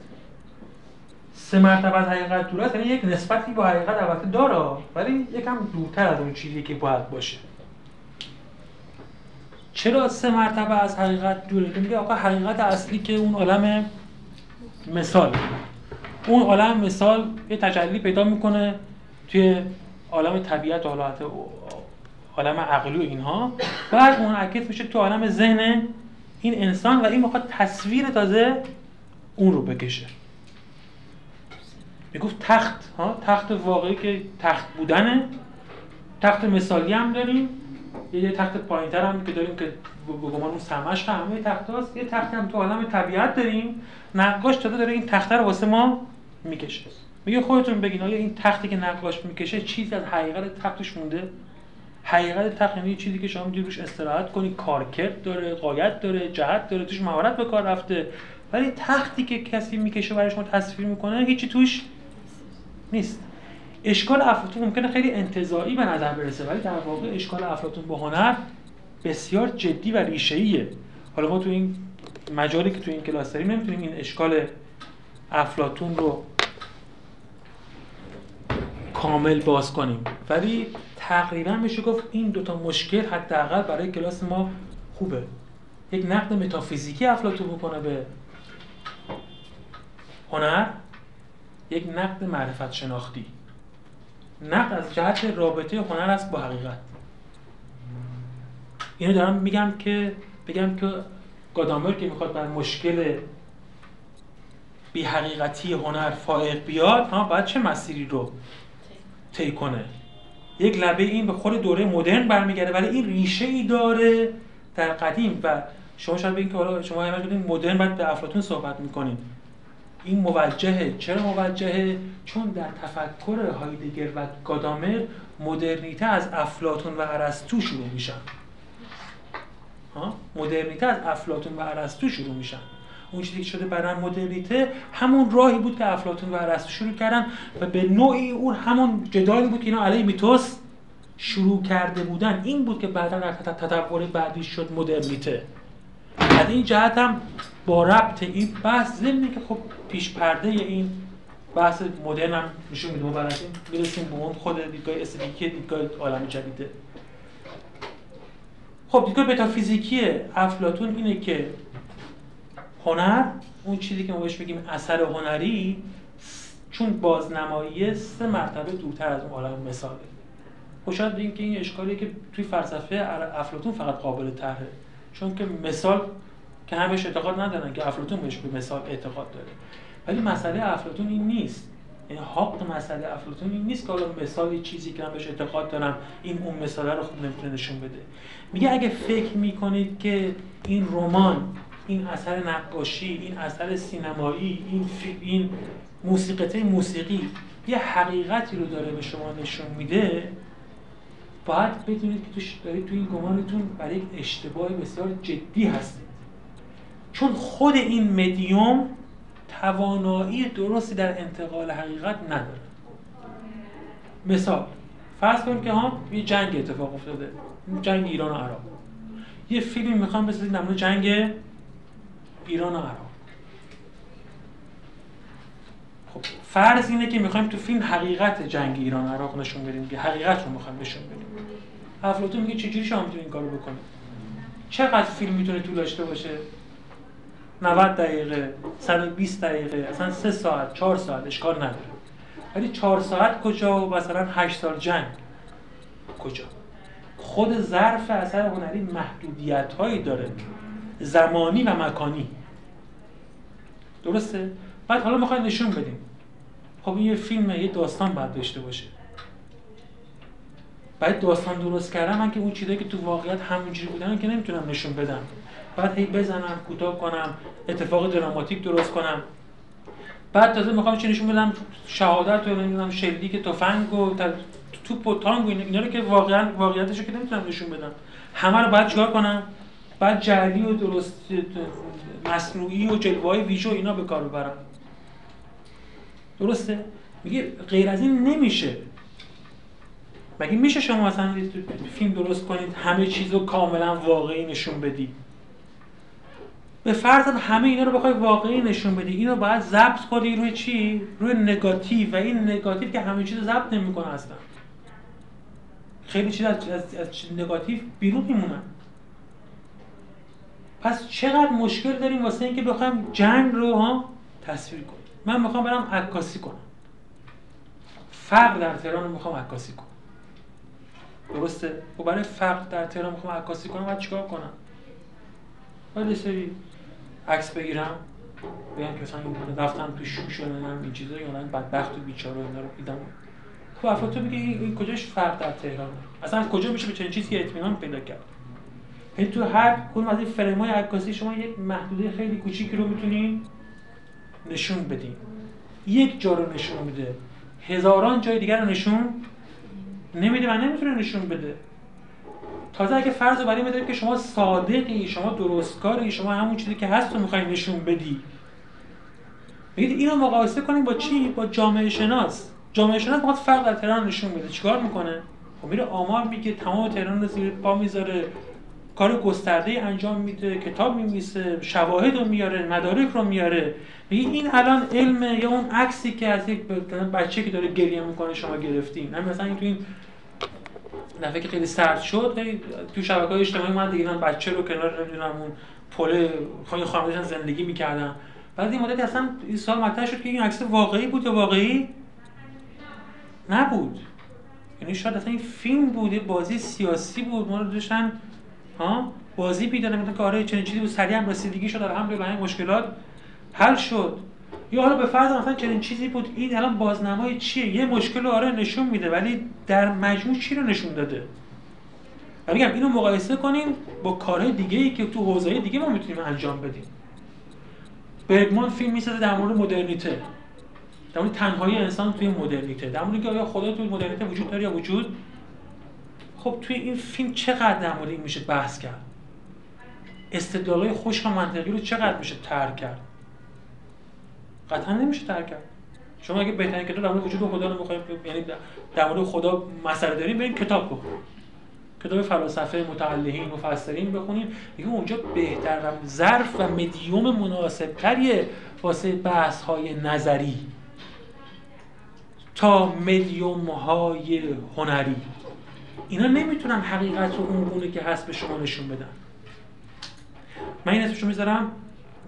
سه مرتبه از حقیقت دور است یعنی یک نسبتی با حقیقت البته داره ولی یکم دورتر از اون چیزی که باید باشه. چرا سه مرتبه از حقیقت دوره؟ میگه آقا حقیقت اصلی که اون عالم مثال. اون عالم مثال یه تجلی پیدا می‌کنه توی عالم طبیعت و حالات عالم عقلی و اینها. بعد منعکس میشه تو عالم ذهن این انسان و این می‌خواد تصویر تازه اون رو بکشه. می‌گفت تخت ها؟ تخت واقعی که تخت بودنه. تخت مثالی هم داریم. یه تخت پایینتر هم که داریم که به گمان اون سمش همه تخت هاست یه تخت هم تو عالم طبیعت داریم. نقاش داده داره این تخت رو واسه ما می‌کشه. میگه خودتون بگین آیا این تختی که نقاش می‌کشه چیزی از حقیقت تختش مونده؟ حقیقت تخت یعنی چیزی که شما می‌تونی روش استراحت کنی. کارکرد داره قایت داره جهت داره توش مهارت به کار رفته. ولی تختی که کسی می‌کشه برای شما تصویر می‌کنه هیچی توش نیست. اشکال افلاطون ممکنه خیلی انتزاعی به نظر برسه ولی در واقع اشکال افلاطون با هنر بسیار جدی و ریشه‌ایه. حالا ما تو این مجالی که تو این کلاس داریم نمی‌تونیم این اشکال افلاتون رو کامل باز کنیم. ولی تقریبا میشه گفت این دوتا مشکل حداقل برای کلاس ما خوبه. یک نقد متافیزیکی افلاتون بکنه به هنر یک نقد معرفت شناختی. نقد از جهت رابطه هنر است با حقیقت. اینو دارم میگم که بگم که گادامر که می‌خواد بر مشکل بی حقیقتی هنر فائق بیاد ها باید چه مسیری رو طی کنه؟ یک لبه این به خود دوره مدرن برمیگرده ولی این ریشه ای داره در قدیم و شما شاید بگید که حالا شما همش بدین مدرن بعد به افلاطون صحبت می‌کنین این موجهه چرا موجهه چون در تفکر هایدگر و گادامر مدرنیته از افلاطون و ارسطو شروع میشن. مدرنیته از افلاطون و ارسطو شروع میشن. که شده برای مدرنیته همون راهی بود که افلاطون و ارسطو شروع کردن و به نوعی اون همون جدالی بود که اینا علیه میتوس شروع کرده بودن. این بود که بعدا در تطور بعدی شد مدرنیته. از این جهت هم با ربط این بحث ضمن که خب پیش پرده این بحث مدرن هم نشون میده. و می‌رسیم به اون خود دیدگاه استدیکی دیدگاه عالم جدیده. خب دیدگاه متافیزیکی افلاتون اینه که هنر اون چیزی که ما بهش بگیم اثر هنری چون بازنمایی سه مرتبه دورتر از اون عالم مثاله. خب شاید که این اشکالی که توی فلسفه افلاتون فقط قابل طرحه. چون که مثال که همش اعتقاد ندارن که افلاتون بهش به مثال اعتقاد داره. ولی مسئله افلاتون این نیست. یعنی حق مسئله افلاطون این نیست که حالا مثالی چیزی که من بهش اعتقاد دارم این اون مثاله رو خوب نمی‌تونه نشون بده. میگه اگه فکر می‌کنید که این رمان این اثر نقاشی این اثر سینمایی این این موسیقی موسیقی یه حقیقتی رو داره به شما نشون میده باید بدونید که توش دارید تو این گمانتون برای یک اشتباه بسیار جدی هستید. چون خود این مدیوم توانایی درستی در انتقال حقیقت نداره. مثال فرض کنیم که ها یه جنگ اتفاق افتاده جنگ ایران و عراق. یه فیلمی می‌خوام بسازید نمونه جنگ ایران و عراق. خب فرض اینه که می‌خوایم تو فیلم حقیقت جنگ ایران و عراق نشون بدیم که حقیقت رو می‌خوایم نشون بدیم. افلاطون میگه چجوری شما می‌تونید این کارو بکنید؟ چقدر فیلم می‌تونه طول داشته باشه؟ 90 دقیقه 120 دقیقه اصلا 3 ساعت 4 ساعت اشکال نداره. ولی 4 ساعت کجا و مثلا 8 سال جنگ؟ کجا؟ خود ظرف اثر هنری محدودیت هایی داره. زمانی و مکانی. درسته؟ بعد حالا می‌خوایم نشون بدیم. خب یه فیلمه یه داستان باید داشته باشه. بعد داستان درست کردم من که اون چیزایی که تو واقعیت همونجوری بودن که نمی‌تونم نشون بدم. بعد هی بزنم کوتاه کنم اتفاق دراماتیک درست کنم. بعد تازه می‌خوام چی نشون بدم؟ شهادت و نمی‌دونم شلیک تفنگ و توپ و تانگ و اینا رو که واقعا واقعیتش که نمی‌تونم نشون بدم. همه رو باید چیکار کنم؟ بعد جعلی و درست مصنوعی و جلوه های ویژو اینا به کار ببرم درسته؟ میگه غیر از این نمیشه. مگه میشه شما مثلا فیلم درست کنید همه چیز رو کاملا واقعی نشون بدید؟ به فرض همه اینا رو بخوای واقعی نشون بدی اینو باید ضبط کنی روی چی؟ روی نگاتیو. و این نگاتیو که همه چیز ضبط نمی‌کنه اصلا. خیلی چیز از, از, از نگاتیو بیرون میمونن پس چقدر مشکل داریم واسه اینکه بخوایم جنگ رو ها تصویر کنیم. من می‌خوام برم عکاسی کنم. فقر در تهران رو می‌خوام عکاسی کنم. درسته؟ و خب برای فقر در تهران می‌خوام عکاسی کنم باید چیکار کنم؟ باید سری عکس بگیرم. بگم که مثلا این رفتم تو شوش و این چیزا یا بدبخت و بیچاره اینا رو دیدم. خب افراد تو میگه این کجاش فرق در تهران؟ اصلا از کجا میشه به چنین چیزی اطمینان پیدا کرد؟ این تو هر کدوم از این فریم های عکاسی شما یک محدوده خیلی کوچیکی رو می‌تونین نشون بدین یک جا رو نشون میده. هزاران جای دیگر رو نشون نمیده و نمی‌تونه نشون بده. تازه اگه فرض رو برای بداریم که شما صادقی شما درستکاری شما همون چیزی که هست رو می‌خوای نشون بدی. بگید اینو مقایسه کنیم با چی؟ با جامعه شناس. جامعه شناس می‌خواد فرق در تهران نشون میده چیکار می‌کنه؟ خب میره آمار میگه تمام تهران رو زیر پا می‌ذاره. کار گسترده انجام میده کتاب میمیسه شواهد رو میاره مدارک رو میاره. میگه این الان علم یا اون عکسی که از یک بچه که داره گریه می‌کنه شما گرفتین. نه مثلا این تو این دفعه که خیلی سرد شد تو شبکه های اجتماعی من دیگه بچه رو کنار نمی‌دونم اون پل خانوادهشان زندگی می‌کردن بعد این مدت اصلا این سال مطرح شد که این عکس واقعی بود یا واقعی؟ نبود. یعنی شاید اصلا این فیلم بود بازی سیاسی بود. ما رو داشتن ها؟ بازی پیدا نمی‌دونم که آره چنین چیزی بود. سریع هم رسیدگی شد الحمدلله این مشکلات حل شد. یا حالا به فرض مثلا چنین چیزی بود این الان بازنمای چیه؟ یه مشکل رو آره نشون میده ولی در مجموع چی رو نشون داده؟ و میگم اینو مقایسه کنیم با کارهای دیگه ای که تو حوزه دیگه ما می‌تونیم انجام بدیم. برگمان فیلم می‌سازه در مورد مدرنیته. در مورد تنهایی انسان توی مدرنیته. در مورد که آیا خدا توی مدرنیته وجود داره یا وجود خب توی این فیلم چقدر در مورد این میشه بحث کرد؟ استدلالای خشک و منطقی رو چقدر میشه ترک کرد؟ قطعا نمیشه ترک کرد. شما اگه بهترین کتاب در مورد وجود خدا رو می‌خواید یعنی در مورد خدا مسئله داریم بریم کتاب بخونید کتاب فلاسفه متعلهین مفسرین بخونید دیگه اونجا بهتر ظرف و مدیوم مناسب تریه واسه بحث های نظری. تا مدیوم های هنری. اینا نمی‌تونن حقیقت رو اون که هست به شما نشون بدن. من این اسمشو می‌ذارم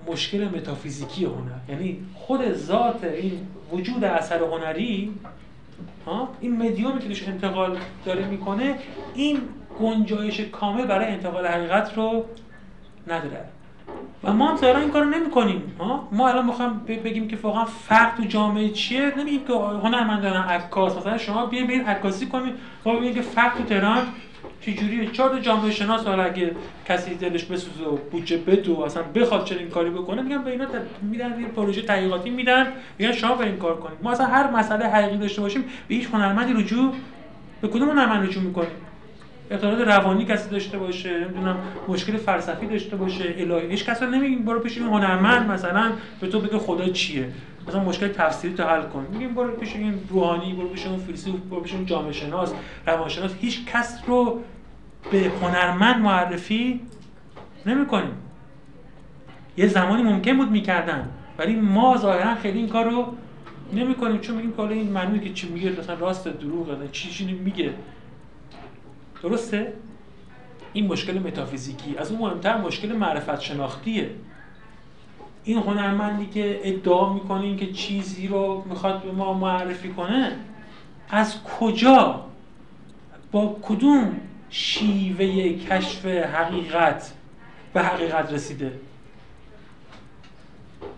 مشکل متافیزیکی هنر. یعنی خود ذات این وجود اثر هنری ها این مدیومی که توش انتقال داره می‌کنه این گنجایش کامل برای انتقال حقیقت رو نداره. و ما هم ظاهرا این کارو نمی‌کنیم. ها ما الان می‌خوام بگیم که واقعا فرق تو جامعه چیه؟ نمیگیم که هنرمندان عکاس مثلا شما بیاین برین عکاسی کنید ما ببینید که فرق تو تهران چجوریه. چهار جامعه شناس حالا اگه کسی دلش بسوزه و بودجه بده و اصلا بخواد چنین کاری بکنه میگن به اینا میدن یه پروژه تحقیقاتی میدن. میگن شما برین کار کنید ما اصلا هر مسئله حقیقی داشته باشیم به هیچ هنرمندی رجوع به کدوم هنرمند رجوع می‌کنیم؟ اعتراض روانی کسی داشته باشه نمی‌دونم مشکل فلسفی داشته باشه الهی. هیچ کس نمیگیم برو پیش این هنرمند مثلا به تو بگه خدا چیه. مثلا مشکل تفسیری تو حل کن. میگیم برو پیش این روحانی برو پیش اون فیلسوف برو پیش اون جامعه شناس روانشناس. هیچ کس رو به هنرمند معرفی نمی‌کنیم. یه زمانی ممکن بود می‌کردن ولی ما ظاهرا خیلی این کار رو نمی‌کنیم. چون میگیم که این معنی که چی میگه؟ مثلا راست دروغه چی چی میگه؟ درسته؟ این مشکل متافیزیکی. از اون مهمتر مشکل معرفت شناختیه. این هنرمندی که ادعا می‌کنه که چیزی رو می‌خواد به ما معرفی کنه از کجا؟ با کدوم شیوه کشف حقیقت به حقیقت رسیده؟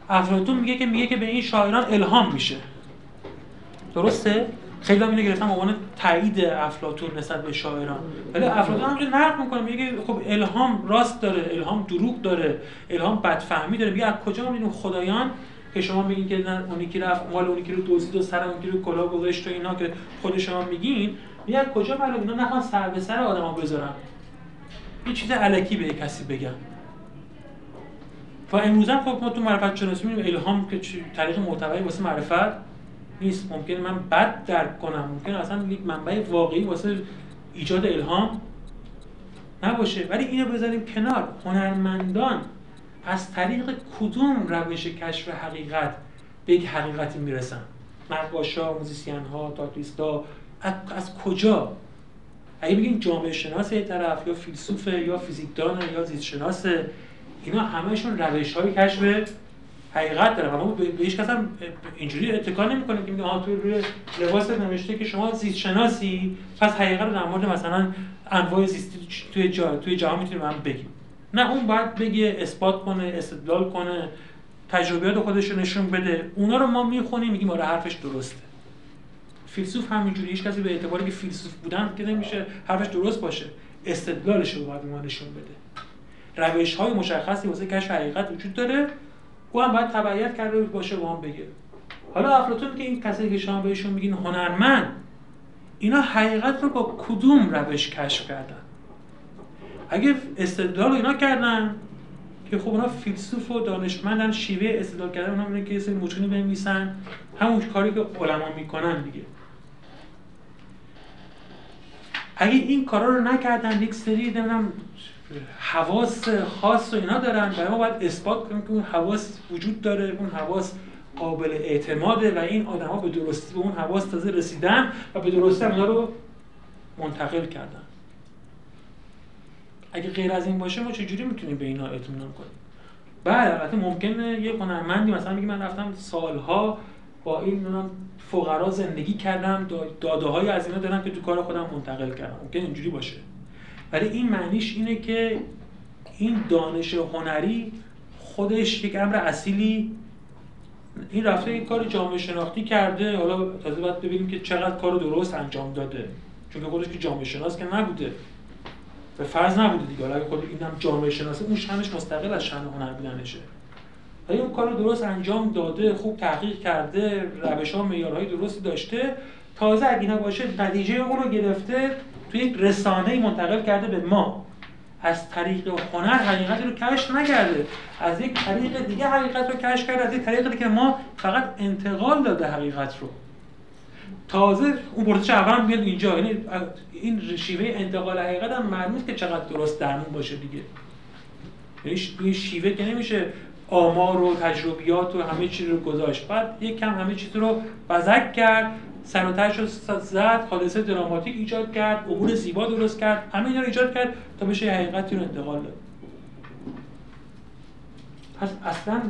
افلاطون میگه که میگه که به این شاعران الهام میشه. درسته؟ خیلی هم اینو گرفتم عنوان تایید افلاطون نسبت به شاعران. ولی افلاطون همینجوری نقد می‌کنه میگه خب الهام راست داره الهام دروغ داره الهام بدفهمی داره. میگه از کجا می‌دونیم خدایان که شما میگین که نه اونی که رفت مال اونی که رو دزدید و سر اونی که رو کلاه گذاشت و اینا که خود شما میگین. میگه کجا معلوم اینا نخوان سر به سر آدما بذارن؟ یه چیز علکی به کسی بگم. و امروز هم خب ما تو معرفت شناسی الهام که طریق معتبری واسه معرفت نیست ممکنه من بد درک کنم ممکن اصلا یک منبع واقعی واسه ایجاد الهام نباشه. ولی اینو بذاریم کنار. هنرمندان از طریق کدوم روش کشف حقیقت به یک حقیقتی می‌رسن؟ نقاشا موزیسین ها تاکلیستا از, کجا؟ اگه بگیم جامعه شناس یه طرف یا فیلسوفه یا فیزیکدانه یا زیست شناسه اینا همشون روش های کشف حقیقت داره. ما به هیچ کس هم اینجوری اتکا نمی‌کنه که میگه آها توی روی لباس نوشته که شما زیست شناسی پس حقیقت رو در مورد مثلا انواع زیستی توی جا توی جهان می‌تونیم هم بگیم. نه اون باید بگه اثبات کنه استدلال کنه تجربیات خودش رو نشون بده. اونا رو ما می‌خونیم میگیم آره حرفش درسته. فیلسوف همینجوری هیچ کسی به اعتباری که فیلسوف بودن که نمیشه حرفش درست باشه استدلالش رو باید ما نشون بده. روش های مشخصی واسه کشف حقیقت وجود داره. او هم باید تبعیت کرده باشه و هم بگه. حالا افلاطون که این کسایی که شما بهشون میگین هنرمند اینا حقیقت رو با کدوم روش کشف کردن؟ اگه استدلال اینا کردن که خب اونا فیلسوف و دانشمندن شیوه استدلال کردن اونا میگن که یه سری بنویسن همون کاری که علما می‌کنن دیگه. اگه این کارا رو نکردن یک سری نمی‌دونم حواس خاص و اینا دارن برای ما باید اثبات کنیم که اون حواس وجود داره اون حواس قابل اعتماده و این آدما به درستی به اون حواس تازه رسیدن و به درستی اونا رو منتقل کردن. اگه غیر از این باشه ما چجوری می‌تونیم به اینا اطمینان کنیم؟ بله البته ممکنه یه هنرمندی مثلا میگه من رفتم سالها با این فقرا زندگی کردم داده های از اینا دارم که تو کار خودم منتقل کردم. ممکن اینجوری باشه. ولی این معنیش اینه که این دانش هنری خودش یک امر اصیلی این رفته یک کار جامعه شناختی کرده. حالا تازه باید ببینیم که چقدر کار درست انجام داده. چون که خودش که جامعه شناس که نبوده. به فرض نبوده دیگه. حالا خود اینم جامعه شناسه اون شنش مستقل از شن هنر بودنشه. ولی اون کار درست انجام داده خوب تحقیق کرده روش ها درستی داشته. تازه اگه اینا باشه نتیجه اون رو گرفته. توی یک رسانه منتقل کرده به ما. از طریق هنر حقیقتی رو کشف نکرده. از یک طریق دیگه حقیقت رو کشف کرده. از یک طریق که ما فقط انتقال داده حقیقت رو. تازه اون برتش اول میاد اینجا. یعنی این شیوه انتقال حقیقت هم معلومه که چقدر درست درمون باشه دیگه. یعنی این شیوه که نمیشه آمار و تجربیات و همه چیز رو گذاشت. بعد یک کم همه چیز رو بزک کرد. سر رو زد حادثه دراماتیک ایجاد کرد عبور زیبا درست کرد همه اینا رو ایجاد کرد تا بشه حقیقتی رو انتقال داد. پس اصلا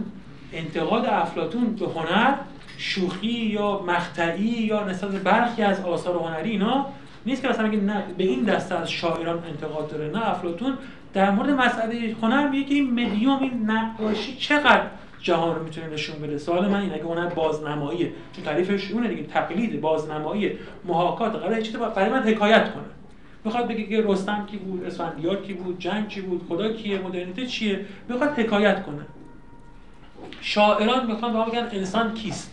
انتقاد افلاتون به هنر شوخی یا مقطعی یا نسبت برخی از آثار هنری اینا نیست که مثلا نه به این دسته از شاعران انتقاد داره. نه افلاتون در مورد مسئله هنر میگه که این مدیوم این نقاشی چقدر جهان رو می‌تونه نشون بده. سوال من اینه که هنر بازنماییه. چون تعریفش اونه دیگه تقلید بازنمایی محاکات. قرار چیزی برای من حکایت کنه. می‌خواد بگه که رستم کی بود اسفندیار کی بود جنگ کی بود خدا کیه مدرنیته چیه؟ می‌خواد حکایت کنه. شاعران می‌خوان به بگن انسان کیست؟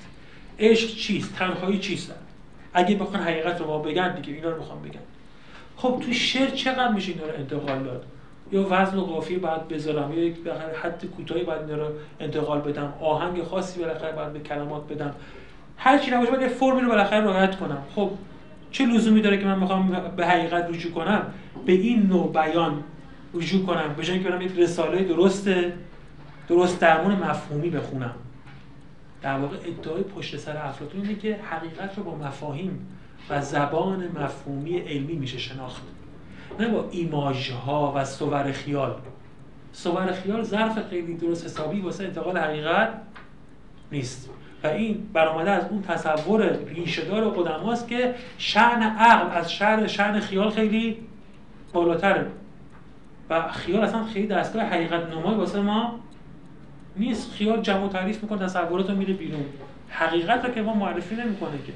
عشق چیست؟ تنهایی چیست؟ اگه بخوان حقیقت رو ما بگن دیگه اینا رو می‌خوام بگن. خب تو شعر چقدر میشه اینا رو انتقال داد؟ یا وزن و قافیه باید بذارم یا یک حد کوتاهی باید اینا رو انتقال بدم آهنگ خاصی بالاخره باید به کلمات بدم. هر چی نباشه باید یه فرمی رو بالاخره رعایت کنم. خب چه لزومی داره که من می‌خوام به حقیقت رجوع کنم؟ به این نوع بیان رجوع کنم به که برم یک رساله درست درست درمون مفهومی بخونم. در واقع ادعای پشت سر افلاطون اینه که حقیقت رو با مفاهیم و زبان مفهومی علمی میشه شناخت. نه با ایماژ ها و صور خیال. صور خیال ظرف خیلی درست حسابی واسه انتقال حقیقت نیست. و این برآمده از اون تصور ریشهدار قدماست که شعن عقل از شعن شعن خیال خیلی بالاتره. و خیال اصلا خیلی دستگاه حقیقت نمای واسه ما نیست. خیال جمع و تعریف می‌کنه تصورات رو میره بیرون. حقیقت رو که ما معرفی نمی‌کنه که.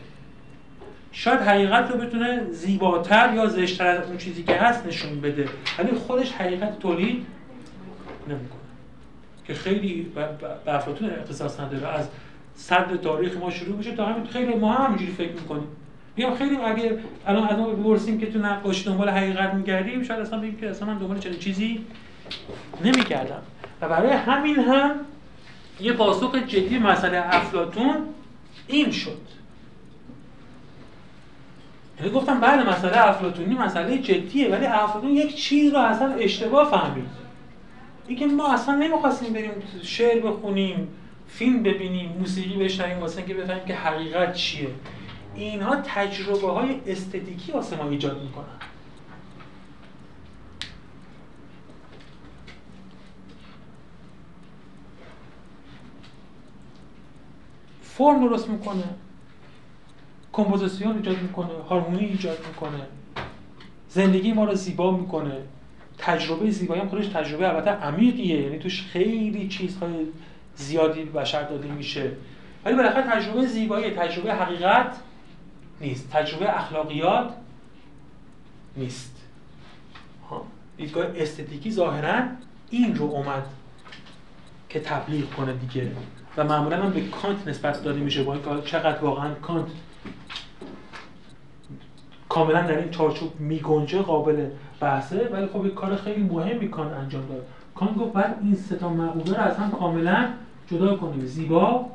شاید حقیقت رو بتونه زیباتر یا زشتتر از اون چیزی که هست نشون بده. ولی خودش حقیقت تولید نمی‌کنه. که خیلی به افلاطون اختصاص نداره. از صد تاریخ ما شروع میشه تا همین. خیلی ما هم همینجوری فکر می‌کنیم. میگم خیلی اگه الان از ما بپرسیم که تو نقاشی دنبال حقیقت میگردیم شاید اصلا بگیم که اصلا من دنبال چنین چیزی نمی‌کردم و برای همین هم یه پاسخ جدی مسئله افلاتون این شد. گفتم بله مسئله افلاتونی مسئله جدیه ولی افلاتون یک چیز رو اصلا اشتباه فهمید. اینکه ما اصلا نمی‌خواستیم بریم شعر بخونیم فیلم ببینیم موسیقی بشنویم واسه اینکه بفهمیم که حقیقت چیه. اینها تجربه های استتیکی واسه ما ایجاد می‌کنن. فرم درست می‌کنه. کمپوزیسیون ایجاد می‌کنه هارمونی ایجاد می‌کنه. زندگی ما رو زیبا می‌کنه. تجربه زیبایی هم خودش تجربه البته عمیقیه. یعنی توش خیلی چیزهای زیادی بشر داده میشه. ولی بالاخره تجربه زیبایی تجربه حقیقت نیست. تجربه اخلاقیات نیست. دیدگاه استتیکی ظاهرا این رو اومد که تبلیغ کنه دیگه. و معمولا هم به کانت نسبت داده میشه. با اینکه چقدر واقعا کانت کاملا در این چارچوب میگنجه قابل بحثه ولی خب یک کار خیلی مهمی کانت انجام داد. کانت گفت بعد این سه تا رو از هم کاملا جدا کنیم. زیبا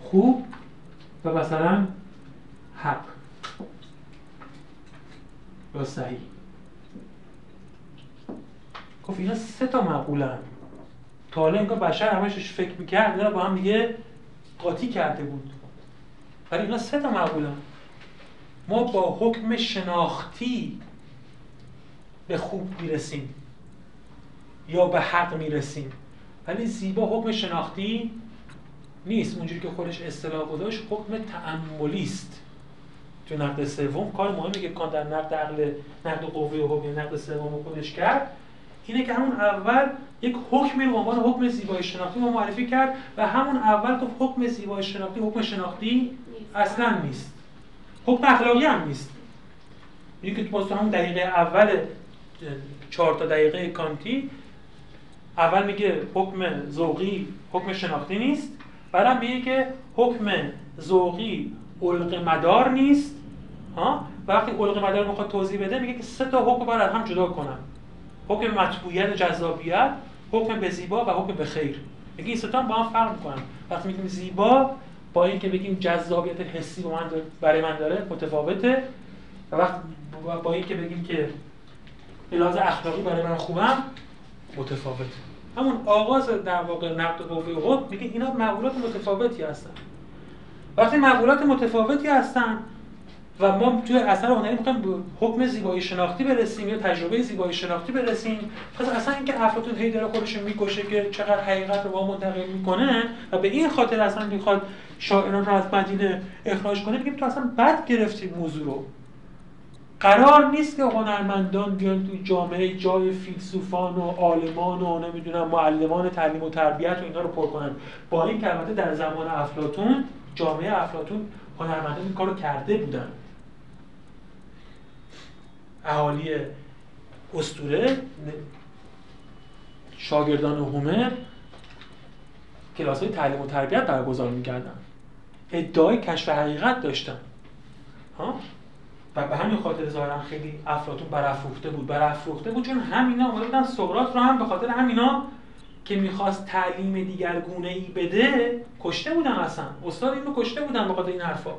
خوب و مثلا حق یا صحیح. گفت اینا سه تا معقولن تا حالا اینکه بشر همشش فکر می‌کرد اینا با هم دیگه قاطی کرده بود. ولی اینا سه تا معقولن. ما با حکم شناختی به خوب می‌رسیم. یا به حق می‌رسیم. ولی زیبا حکم شناختی نیست. اونجوری که خودش اصطلاح گذاشت حکم تعملی است. تو نقد سوم کار مهمی که کان در نقد عقل نقد قوه و حکم نقد سوم خودش کرد اینه که همون اول یک حکمی رو به عنوان حکم زیبایی شناختی ما معرفی کرد و همون اول گفت حکم زیبایی شناختی حکم شناختی اصلا نیست. حکم اخلاقی هم نیست. اینه که تو همون دقیقه اول چهار تا دقیقه کانتی اول میگه حکم ذوقی حکم شناختی نیست بعدم میگه که حکم ذوقی علق مدار نیست. ها؟ وقتی علق مدار می‌خواد توضیح بده میگه که سه تا حکم باید هم جدا کنم. حکم مطبوعیت جذابیت حکم به زیبا و حکم به خیر. میگه این سه تا با هم فرق می‌کنن. وقتی میگیم زیبا با اینکه بگیم جذابیت حسی با من برای من داره متفاوته. و وقت با اینکه بگیم که لحاظ اخلاقی برای من خوبم متفاوته. همون آغاز در واقع نقد قوه حکم میگه اینا معقولات متفاوتی هستن. وقتی معقولات متفاوتی هستن و ما توی اثر هنری می‌خوایم به حکم زیبایی شناختی برسیم یا تجربه زیبایی شناختی برسیم. پس اصلا اینکه افلاطون هی داره خودش می‌کشه که چقدر حقیقت رو با منتقل می‌کنه و به این خاطر اصلا می‌خواد شاعران رو از مدینه اخراج کنه بگیم تو اصلا بد گرفتی موضوع رو. قرار نیست که هنرمندان بیان توی جامعه جای فیلسوفان و عالمان و نمی‌دونم معلمان تعلیم و تربیت و اینا رو پر کنن. با این البته در زمان افلاتون جامعه افلاتون هنرمندان این کارو کرده بودن. اهالی استوره شاگردان هومر کلاس های تعلیم و تربیت برگزار می‌کردن. ادعای کشف حقیقت داشتن. ها؟ و به همین خاطر ظاهرا خیلی افلاطون برافروخته بود. برافروخته بود چون همینا اومده بودن سقراط رو هم به خاطر همینا که می‌خواست تعلیم دیگرگونه ای بده کشته بودن اصلا. استاد اینو کشته بودن به خاطر این حرفا.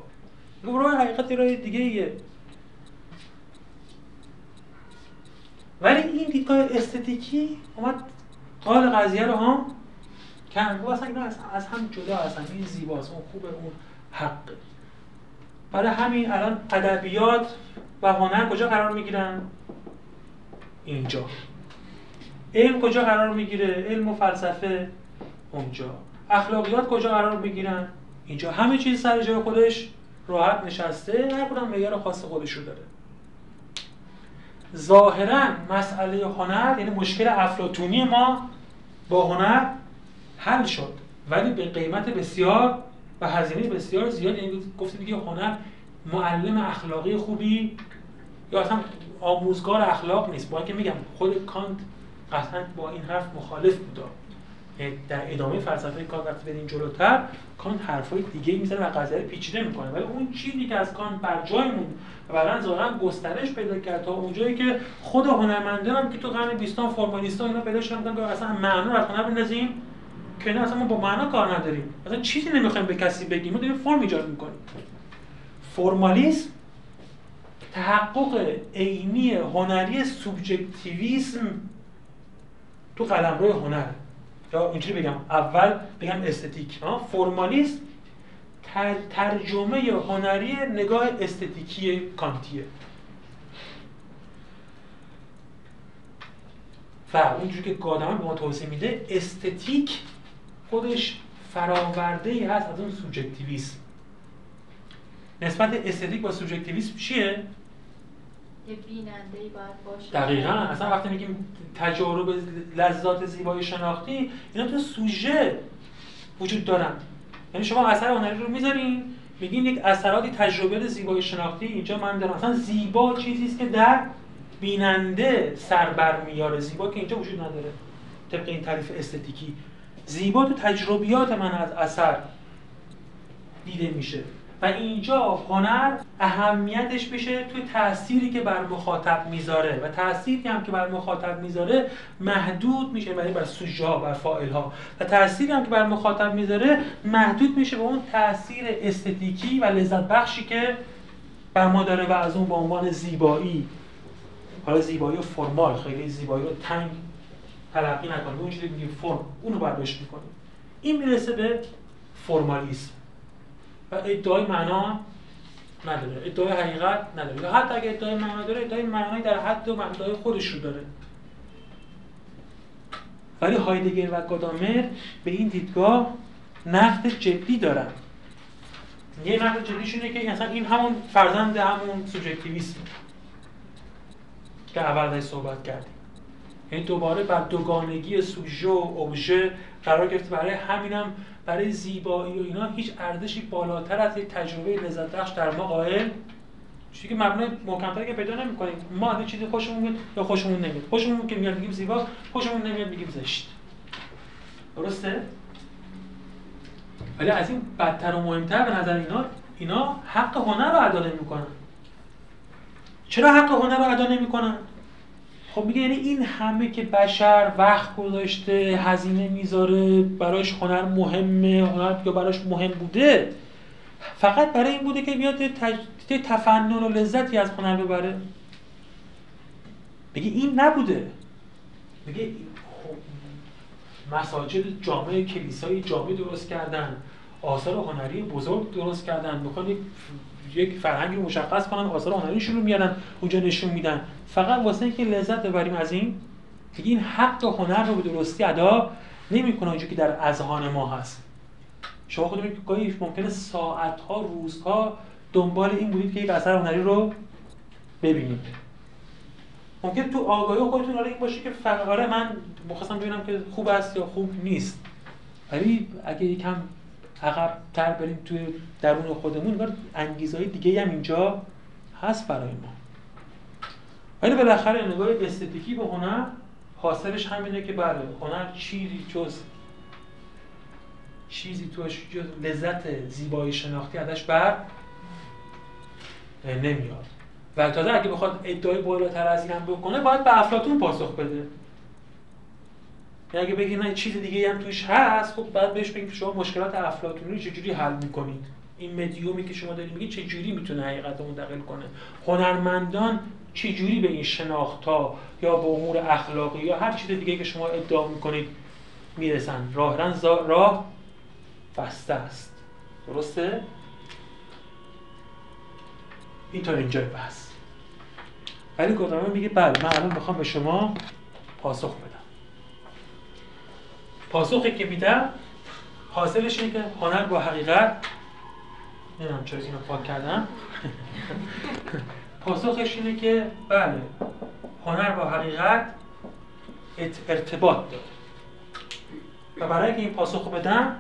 راه حقیقت راه دیگه ایه ولی این دیدگاه استتیکی اومد قال قضیه رو هم کن گفت اصلا اینا از هم جدا اصلا این زیباست اون خوبه اون حقه. برای همین الان ادبیات و هنر کجا قرار می‌گیرن؟ اینجا. علم کجا قرار می‌گیره؟ علم و فلسفه اونجا. اخلاقیات کجا قرار می‌گیرن؟ اینجا. همه چیز سر جای خودش راحت نشسته. هر کدوم معیار خاص خودش رو داره. ظاهرا مسئله هنر یعنی مشکل افلاطونی ما با هنر حل شد. ولی به قیمت بسیار و هزینه بسیار زیاد یعنی گفتیم دیگه هنر معلم اخلاقی خوبی یا اصلا آموزگار اخلاق نیست. با اینکه میگم خود کانت قطعا با این حرف مخالف بود. در ادامه فلسفه کانت بریم جلوتر کانت حرفای دیگه می‌زنه و قضیه پیچیده می‌کنه. ولی اون چیزی که از کانت بر جای موند و بعدا ظاهرا گسترش پیدا کرد تا اونجایی که خود هنرمندان هم که تو قرن 20 فرمالیستا اینا پیدا شدن که اصلا معنا رو هنر بندازیم که نه اصلا ما با معنا کار نداریم. اصلا چیزی نمی‌خوایم به کسی بگیم. ما داریم فرم ایجاد می‌کنیم. فرمالیسم تحقق عینی هنری سوبژکتیویسم تو قلمرو هنر یا اینجوری بگم اول بگم استتیک. فرمالیسم ترجمه هنری نگاه استتیکی کانتیه. و اونجوری که گادمان به ما توضیح میده استتیک خودش فراورده ای هست از اون سوبژکتیویسم نسبت استتیک با سوبژکتیویسم چیه؟ یه باید باشه. دقیقا. اصلا وقتی میگیم تجارب لذات زیبایی شناختی اینا تو سوژه وجود دارن. یعنی شما اثر هنری رو می‌ذارین میگین یک اثراتی تجربه زیبایی شناختی اینجا من دارم. اصلا زیبا چیزی است که در بیننده سر میاره. زیبا که اینجا وجود نداره. طبق این تعریف استتیکی. زیبا تو تجربیات من از اثر دیده میشه. و اینجا هنر اهمیتش میشه توی تأثیری که بر مخاطب می‌ذاره. و تأثیری هم که بر مخاطب می‌ذاره محدود میشه برای بر سوژه بر فاعل ها و تأثیری هم که بر مخاطب می‌ذاره محدود میشه به اون تاثیر استتیکی و لذت بخشی که بر ما داره و از اون به عنوان زیبایی. حالا زیبایی فرمال خیلی زیبایی رو تنگ تلقی نکنیم. اون چیزی میگیم فرم اونو برداشت می‌کنیم. این می‌رسه به فرمالیسم. و ادعای معنا نداره. ادعای حقیقت نداره. حتی اگه ادعای معنا داره ادعای معنایی در حد و معنای خودش رو داره. ولی هایدگر و گادامر به این دیدگاه نقد جدی دارن. یه نقد جدیش اینه که اصلا این همون فرزند همون سوبژکتیویسم که اول صحبت کردیم. یعنی دوباره بر دوگانگی سوژه و ابژه قرار گرفته. برای همینم برای زیبایی و اینا هیچ ارزشی بالاتر از تجربه لذت بخش در ما قائل چیزی که مبنای محکم‌تری که پیدا نمی‌کنیم. ما یه چیزی خوشمون میاد یا خوشمون نمیاد؟ خوشمون که میاد میگیم زیبا خوشمون نمیاد میگیم زشت. درسته؟ ولی از این بدتر و مهمتر به نظر اینا اینا حق هنر رو ادا نمی‌کنن. چرا حق هنر رو ادا نمی‌کنن؟ خب میگه یعنی این همه که بشر وقت گذاشته هزینه می‌ذاره براش هنر مهمه هنر یا براش مهم بوده فقط برای این بوده که بیاد تج... تفنن و لذتی از هنر ببره. میگه این نبوده. میگه مساجد جامعه کلیسای جامعه درست کردن آثار هنری بزرگ درست کردن. می‌خوان یک فرهنگی رو مشخص کنن آثار هنریشون رو میارن اونجا نشون میدن. فقط واسه اینکه لذت ببریم از این دیگه این حق هنر رو به درستی ادا نمی‌کنه اونجا که در اذهان ما هست. شما خودتون گاهی ممکنه ساعت ها روزها دنبال این بودید که یک اثر هنری رو ببینید. ممکن تو آگاهی خودتون آره این باشه که فقط آره من مخواستم ببینم که خوب است یا خوب نیست. ولی اگه یکم عقب تر بریم توی درون خودمون انگار انگیزهای دیگه هم اینجا هست برای ما. ولی بالاخره نگاه استتیکی به هنر حاصلش همینه که بله هنر چیزی جز چیزی توش جز لذت زیبایی شناختی ازش بر نمیاد. و تازه اگه بخواد ادعای بالاتر از این هم بکنه باید به افلاتون پاسخ بده. اگه بگید نه چیز دیگه هم توش هست خب بعد بهش بگید شما مشکلات افلاطونی رو چجوری حل می‌کنید؟ این مدیومی که شما دارید میگید چجوری می‌تونه حقیقت رو منتقل کنه؟ هنرمندان چجوری به این شناختا یا به امور اخلاقی یا هر چیز دیگه که شما ادعا می‌کنید می‌رسن؟ راه راه بسته است. درسته؟ این تا اینجای بحث ولی گفتم میگه بله من الان می‌خوام به شما پاسخ بدم. پاسخی که میدم حاصلش اینه که هنر با حقیقت نمی‌دونم چرا اینو پاک کردم. پاسخش اینه که بله هنر با حقیقت ارتباط داره. و برای اینکه این پاسخ بدم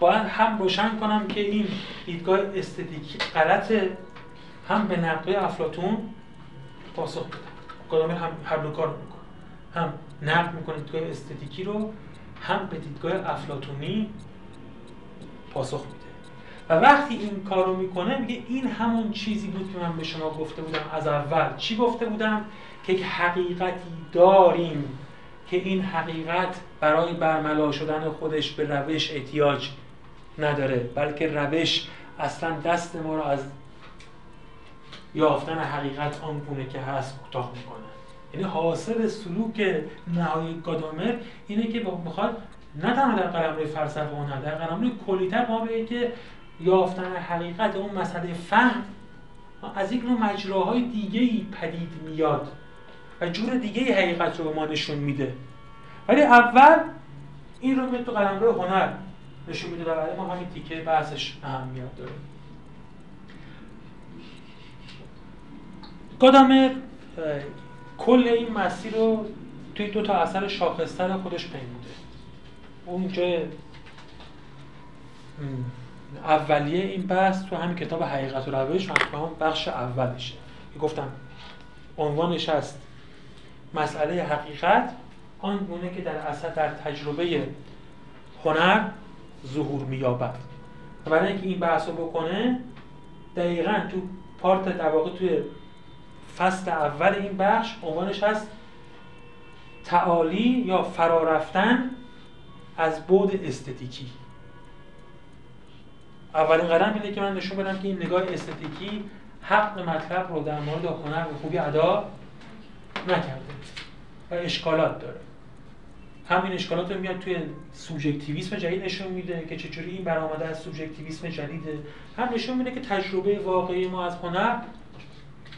باید هم روشن کنم که این دیدگاه استتیکی غلطه هم به نقد افلاتون پاسخ بده گادامر هم هر دو کار می‌کنه هم نقد می‌کنه دیدگاه استتیکی رو هم به دیدگاه افلاتونی پاسخ میده. و وقتی این کار رو می‌کنه میگه این همون چیزی بود که من به شما گفته بودم از اول. چی گفته بودم؟ که یک حقیقتی داریم که این حقیقت برای برملا شدن خودش به روش احتیاج نداره بلکه روش اصلا دست ما رو از یافتن حقیقت آن که هست کوتاه می‌کنه. یعنی حاصل سلوک نهایی گادامر اینه که می‌خواد نه تنها در قلمرو فلسفه اون در قلمرو کلیتر ما به که یافتن حقیقت اون مسئله فهم از یک نوع مجراهای دیگه ای پدید میاد و جور دیگه ای حقیقت رو به ما نشون میده. ولی اول این رو به تو قلمرو هنر نشون میده بعد ما همین تیکه بحثش اهمیت داره. گادامر کل این مسیر رو توی دو تا اثر شاخصتر خودش پیموده. اون جای اولیه این بحث تو همین کتاب حقیقت و روش هم بخش اولشه. گفتم عنوانش هست مسئله حقیقت آن گونه که در اثر در تجربه هنر ظهور مییابد. و برای اینکه این بحث رو بکنه دقیقا تو پارت در واقع توی فصل اول این بخش عنوانش هست تعالی یا فرارفتن از بود استتیکی. اولین قدم اینه که من نشون بدم که این نگاه استتیکی حق مطلب رو در مورد هنر به خوبی ادا نکرده و اشکالات داره. همین اشکالات رو میاد توی سوژکتیویسم جدید نشون میده که چجوری این برآمده از سوژکتیویسم جدیده. هم نشون میده که تجربه واقعی ما از هنر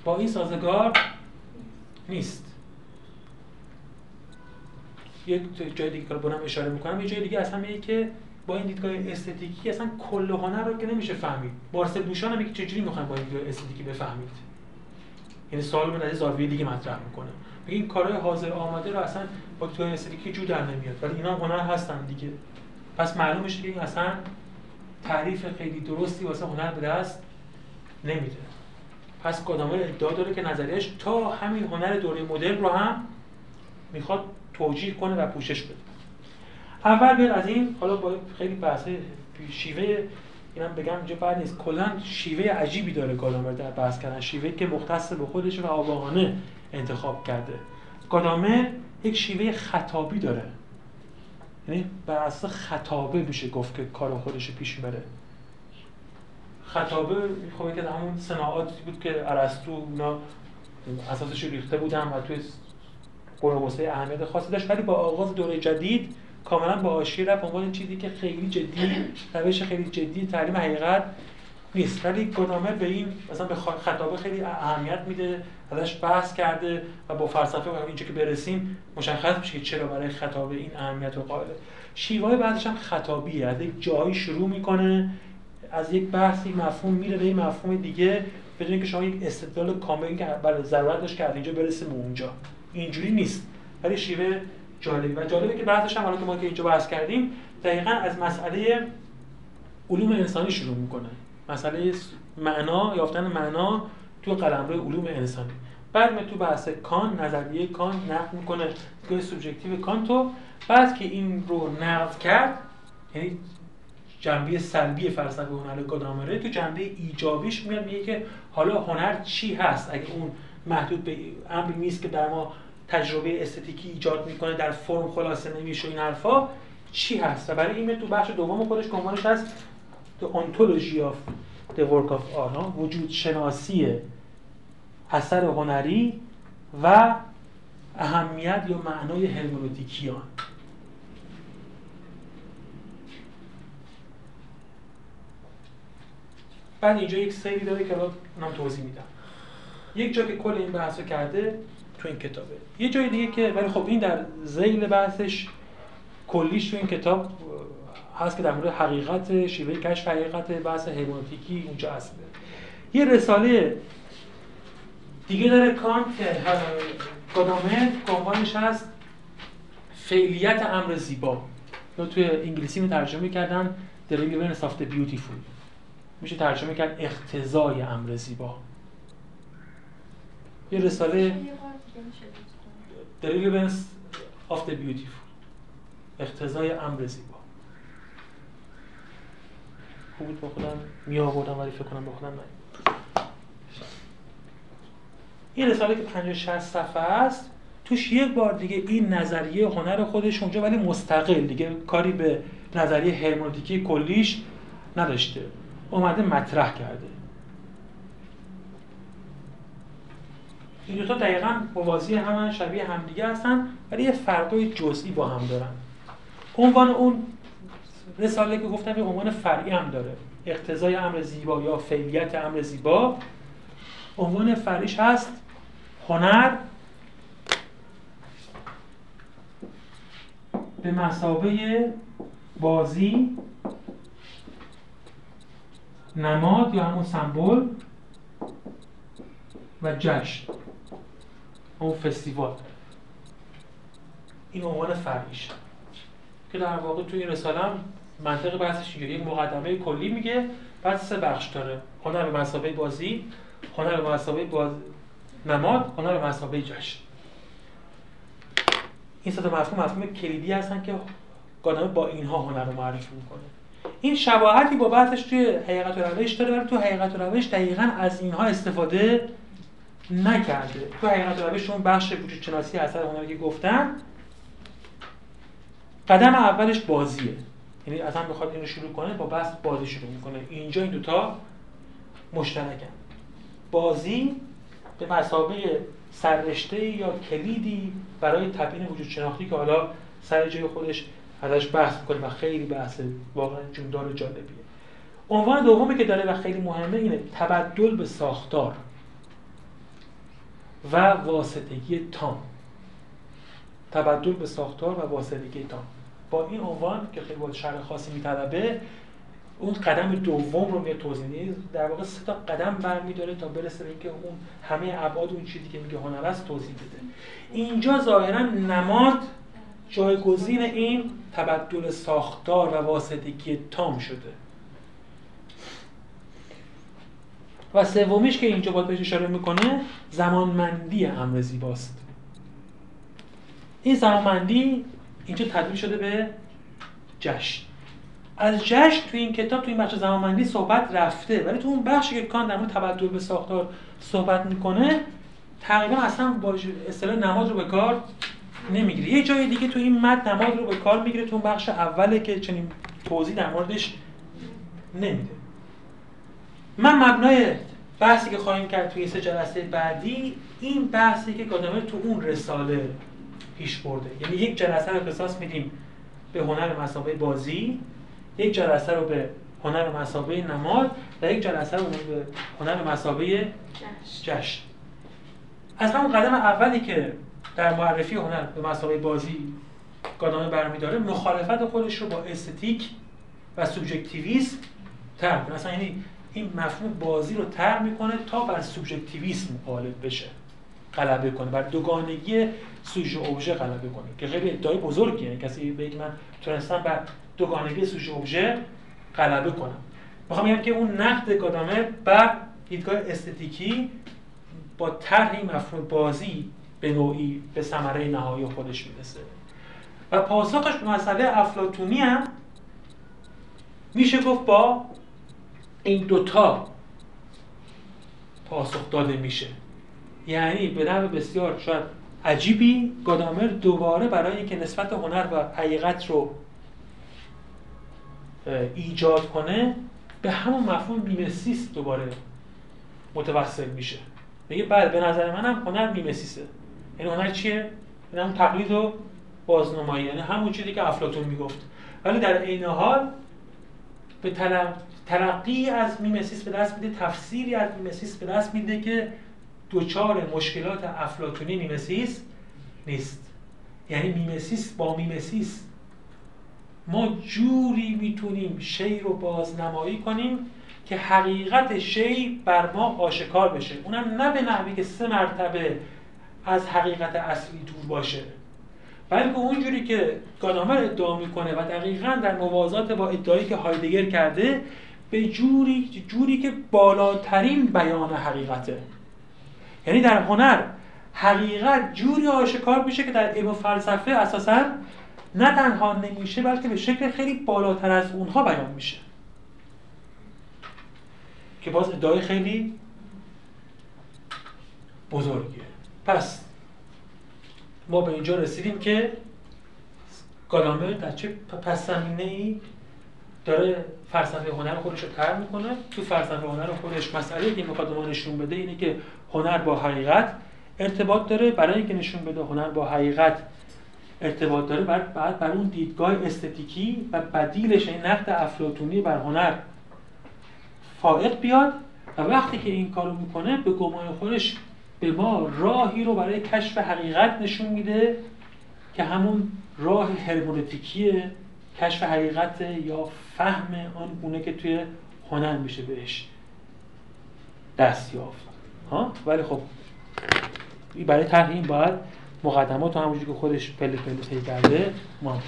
با این سازگار نیست. یک جای دیگه کار بونم اشاره می‌کنم یه جای دیگه اصلا میگه که با این دیدگاه استتیکی اصلا کل هنر رو که نمیشه فهمید. مارسل بوشان هم میگه چجوری می‌خوایم با این دیدگاه استتیکی بفهمید؟ یعنی سوال رو از زاویه دیگه مطرح می‌کنه. میگه این کارهای حاضر آماده رو اصلا با دیدگاه استتیکی جو در نمیاد. ولی اینا هنر هستن دیگه. پس معلوم میشه که این اصلا تعریف خیلی درستی واسه هنر به دست نمیده. پس گادامر ادعا داره که نظریش تا همین هنر دوره مدرن رو هم می‌خواد توجیه کنه و پوشش بده. اول بیاد از این حالا با خیلی بحث شیوه اینم بگم اینجا بعد نیست. کلا شیوه عجیبی داره گادامر در بحث کردن. شیوه که مختص به خودش و آگاهانه انتخاب کرده. گادامر یک شیوه خطابی داره. یعنی بر اساس خطابه میشه گفت که کار خودش پیش بره خطابه خب که همون صناعاتی بود که ارسطو اونا اساسش ریخته بودن و توی قربوسه اهمیت خاصی داشت. ولی با آغاز دوره جدید کاملا با آشی رفت. عنوان چیزی که خیلی جدی روش خیلی جدی تعلیم حقیقت نیست. ولی گنامر به این مثلا به خطابه خیلی اهمیت میده ازش بحث کرده و با فلسفه و اینجا که برسیم مشخص میشه که چرا برای خطابه این اهمیت رو قائله. شیوه بعدش هم خطابیه. از یک جایی شروع می‌کنه از یک بحثی مفهوم میره به این مفهوم دیگه بدون که شما یک استدلال کامل که بله ضرورت داشت که اینجا برسیم اونجا. اینجوری نیست. ولی شیوه جالبی. و جالبه که بحثش هم حالا که ما که اینجا بحث کردیم دقیقا از مسئله علوم انسانی شروع می‌کنه. مسئله معنا یافتن معنا تو قلمرو علوم انسانی. بعد می تو بحث کان نظریه کان نقد می‌کنه. که سوبژکتیو کانتو بعد که این رو نقد کرد یعنی جنبه سلبی فلسفه هنر گادامره تو جنبه ایجابیش میاد میگه که حالا هنر چی هست؟ اگه اون محدود به امری نیست که در ما تجربه استتیکی ایجاد می‌کنه در فرم خلاصه نمیشه این حرفا چی هست؟ و برای این تو بخش دوم خودش عنوانش هست The Ontology of the Work of Art وجود شناسی اثر هنری و اهمیت یا معنای هرمنوتیکی آن بعد اینجا یک سری داره که الان توضیح میدم. یک جا که کل این بحث کرده تو این کتابه. یه جای دیگه که ولی خب این در زیل بحثش کلیش تو این کتاب هست که در مورد حقیقت شیوه کشف حقیقت بحث هرمنوتیکی اونجا هست یه رساله دیگه داره کانت که گادامه عنوانش هست فعلیت امر زیبا. یا توی انگلیسی می ترجمه کردن The Relevance of the Beautiful. میشه ترجمه کرد اختزای امر زیبا. یه رساله The Relevance of the Beautiful. اختزای امر زیبا. خوب بود با خودم. می آوردم ولی فکر کنم با خودم این رساله که 50 60 صفحه است. توش یک بار دیگه این نظریه هنر خودش اونجا ولی مستقل دیگه کاری به نظریه هرمونتیکی کلیش نداشته. اومده مطرح کرده. این دوتا دقیقا موازی هم شبیه همدیگه هستن ولی یه فرقای جزئی با هم دارن. عنوان اون رساله که گفتم یه عنوان فرعی هم داره. اقتضای امر زیبا یا فعلیت امر زیبا. عنوان فرعیش هست هنر به مسابه بازی نماد یا همون سمبل و جشن. اون فستیوال. این عنوان فرعیش. که در واقع توی این رساله هم منطق بحثش اینجوری یک مقدمه کلی میگه بعد سه بخش داره. هنر به مسابقه بازی هنر به مسابقه باز... نماد هنر به مسابقه جشن. این سه مفهوم مفهوم کلیدی هستن که گادامه با اینها هنر رو معرفی می‌کنه. این شباهتی با بحثش توی حقیقت و روش داره ولی تو حقیقت و روش دقیقا از اینها استفاده نکرده. تو حقیقت و روش اون بخش وجود شناسی اثر هنری که گفتن قدم اولش بازیه. یعنی اصلا بخواد اینو شروع کنه با بحث بازی شروع می‌کنه. اینجا این دوتا مشترکن. بازی به مسابقه سررشته یا کلیدی برای تبیین وجود شناختی که حالا سر جای خودش ازش بحث می‌کنیم و خیلی بحث واقعا جوندار و جالبیه. عنوان دومی که داره و خیلی مهمه اینه تبدل به ساختار و واسطگی تام. تبدل به ساختار و واسطگی تام. با این عنوان که خیلی باید شرح خاصی میطلبه اون قدم دوم رو میاد توضیح در واقع سه تا قدم برمیداره تا برسه به اینکه اون همه ابعاد اون چیزی که میگه هنر است توضیح بده. اینجا ظاهرا نماد جایگزین این تبدل ساختار و واسطگی تام شده. و سومیش که اینجا باید بهش اشاره می‌کنه زمانمندی امر زیباست. این زمانمندی اینجا تبدیل شده به جشن. از جشن تو این کتاب تو این بخش زمانمندی صحبت رفته. ولی تو اون بخشی که کان در مورد تبدل به ساختار صحبت می‌کنه تقریبا اصلا با اصطلاح نماز رو به کار نمی‌گیره. یه جای دیگه تو این متن نماز رو به کار می‌گیره تو اون بخش اوله که چنین توضیح در موردش نمیده. من مبنای بحثی که خواهیم کرد توی سه جلسه بعدی این بحثی که گادامر تو اون رساله پیش برده. یعنی یک جلسه رو اختصاص میدیم به هنر مسابقه بازی یک جلسه رو به هنر مسابقه نماد و یک جلسه رو به هنر مسابقه جشن. از همون قدم اولی که در معرفی هنر به مسابقه بازی گادامه برمیداره مخالفت خودش رو با استتیک و سوبژکتیویسم تر اصلا یعنی این مفهوم بازی رو تر می‌کنه تا بر سوبژکتیویسم غالب بشه غلبه کنه بر دوگانگی سوژه اوبژه غلبه کنه که خیلی ادعای بزرگیه. یعنی کسی بگه من تونستم بر دوگانگی سوژه اوبژه غلبه کنم. می‌خوام بگم که اون نقد گادامر بر دیدگاه استتیکی با طرح این مفهوم بازی به نوعی به ثمره نهایی خودش می‌رسه. و پاسخش به مسئله افلاتونی هم میشه گفت با این دوتا پاسخ داده میشه. یعنی به نوع بسیار شاید عجیبی گادامر دوباره برای اینکه نسبت هنر و حقیقت رو ایجاد کنه به همون مفهوم میمسیس دوباره متوسل میشه. میگه بله به نظر منم هنر میمسیسه. یعنی هنر چیه؟ یعنی همون تقلید و بازنمایی یعنی همون چیزی که افلاطون می‌گفت. ولی در عین حال به تلقی از میمسیس به دست میده تفسیری از میمسیس به دست میده که دچار مشکلات افلاطونی میمسیس نیست. یعنی میمسیس با میمسیس ما جوری می‌تونیم شی رو بازنمایی کنیم که حقیقت شی بر ما آشکار بشه. اونم نه به نحوی که سه مرتبه از حقیقت اصلی دور باشه. بلکه اونجوری که گادامر ادعا می‌کنه و دقیقا در موازات با ادعایی که هایدگر کرده به جوری جوری که بالاترین بیان حقیقته. یعنی در هنر حقیقت جوری آشکار میشه که در علم فلسفه اساسا نه تنها نمیشه بلکه به شکل خیلی بالاتر از اونها بیان میشه. که باز ادعای خیلی بزرگیه. پس ما به اینجا رسیدیم که گالامر در چه پس زمینه ای داره فلسفه هنر خودش رو تر می‌کنه. تو فلسفه هنر خودش مسئله که می‌خواد ما نشون بده اینه که هنر با حقیقت ارتباط داره. برای اینکه نشون بده هنر با حقیقت ارتباط داره بعد بر اون دیدگاه استتیکی و بدیلش این نقد افلاطونی بر هنر فائق بیاد و وقتی که این کارو می‌کنه به گمان خودش به ما راهی رو برای کشف حقیقت نشون میده که همون راه هرمونتیکی کشف حقیقت یا فهم آن گونه که توی هنر میشه بهش دست یافت. ها؟ ولی خب برای طرح این باید مقدمات همونجوری که خودش پله پله طی کرده ما هم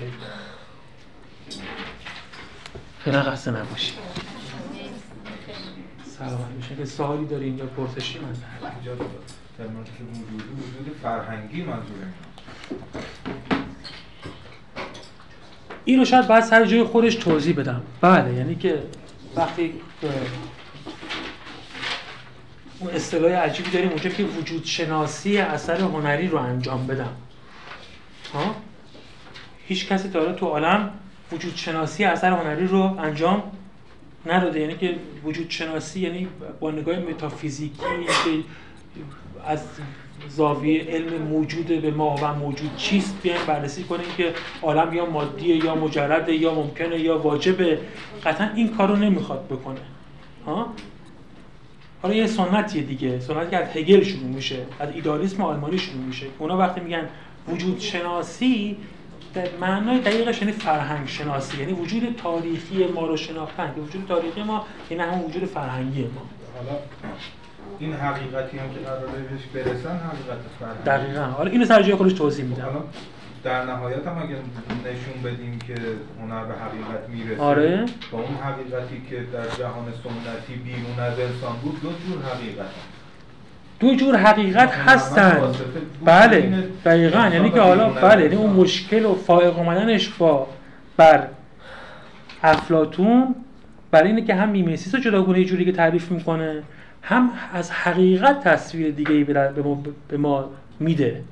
خیلی قصد نباشی. سلامت میشه. که سوالی دارین یا پرسشی من در مورد وجودی وجود فرهنگی منظوره این رو شاید باید سر جای خودش توضیح بدم. بله یعنی که وقتی اون اصطلاح عجیبی داریم اونجا که وجود شناسی اثر هنری رو انجام بدم. ها؟ هیچ کسی تا تو عالم وجود شناسی اثر هنری رو انجام نداده یعنی که وجود شناسی یعنی با نگاه متافیزیکی که از زاویه علم موجود به ما و موجود چیست بیایم بررسی کنیم که عالم یا مادیه یا مجرده یا ممکنه یا واجبه. قطعا این کارو نمی‌خواد بکنه. ها؟ حالا یه سنتیه دیگه. سنتی که از هگل شروع میشه از ایدالیسم آلمانی شروع میشه. اونا وقتی میگن وجود شناسی در معنای دقیقش یعنی فرهنگ شناسی یعنی وجود تاریخی ما رو شناختن که وجود تاریخی ما یعنی همون وجود فرهنگی ما حالا این حقیقتی هم که قراره بهش برسن حقیقت فرهنگی دقیقاً حالا اینو سر جای خودش توضیح میدم حالا در نهایت هم اگه نشون بدیم که هنر به حقیقت می‌رسه آره. با اون حقیقتی که در جهان سنتی بیرون از انسان بود دو جور حقیقت هم. دو جور حقیقت هستن. بله دقیقا. یعنی که حالا بله یعنی اون مشکل و فائق اومدنش با بر افلاطون برای اینه که هم میمیسیس رو جداگونه جوری که تعریف می‌کنه هم از حقیقت تصویر دیگه ای به ما, به ما میده.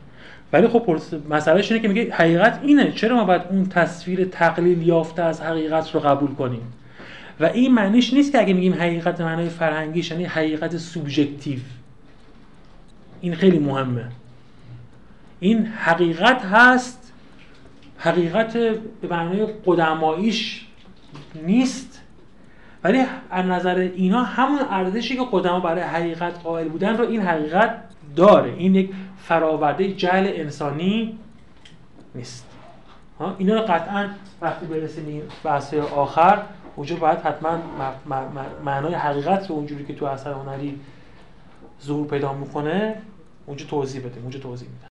ولی خب مسئلهش اینه که میگه حقیقت اینه. چرا ما باید اون تصویر تقلیل یافته از حقیقت رو قبول کنیم؟ و این معنیش نیست که اگه میگیم حقیقت معنای فرهنگیش یعنی حقیقت سوبژکتیو. این خیلی مهمه. این حقیقت هست حقیقت به معنای قدماییش نیست ولی از نظر اینا همون ارزشی که قدما برای حقیقت قائل بودن رو این حقیقت داره. این یک فراورده جهل انسانی نیست. ها اینا رو قطعا وقتی برسیم این بحث آخر اونجا باید حتما معنای حقیقت رو اونجوری که تو اثر هنری ظهور پیدا می‌کنه اونجا توضیح بده اونجا توضیح میده.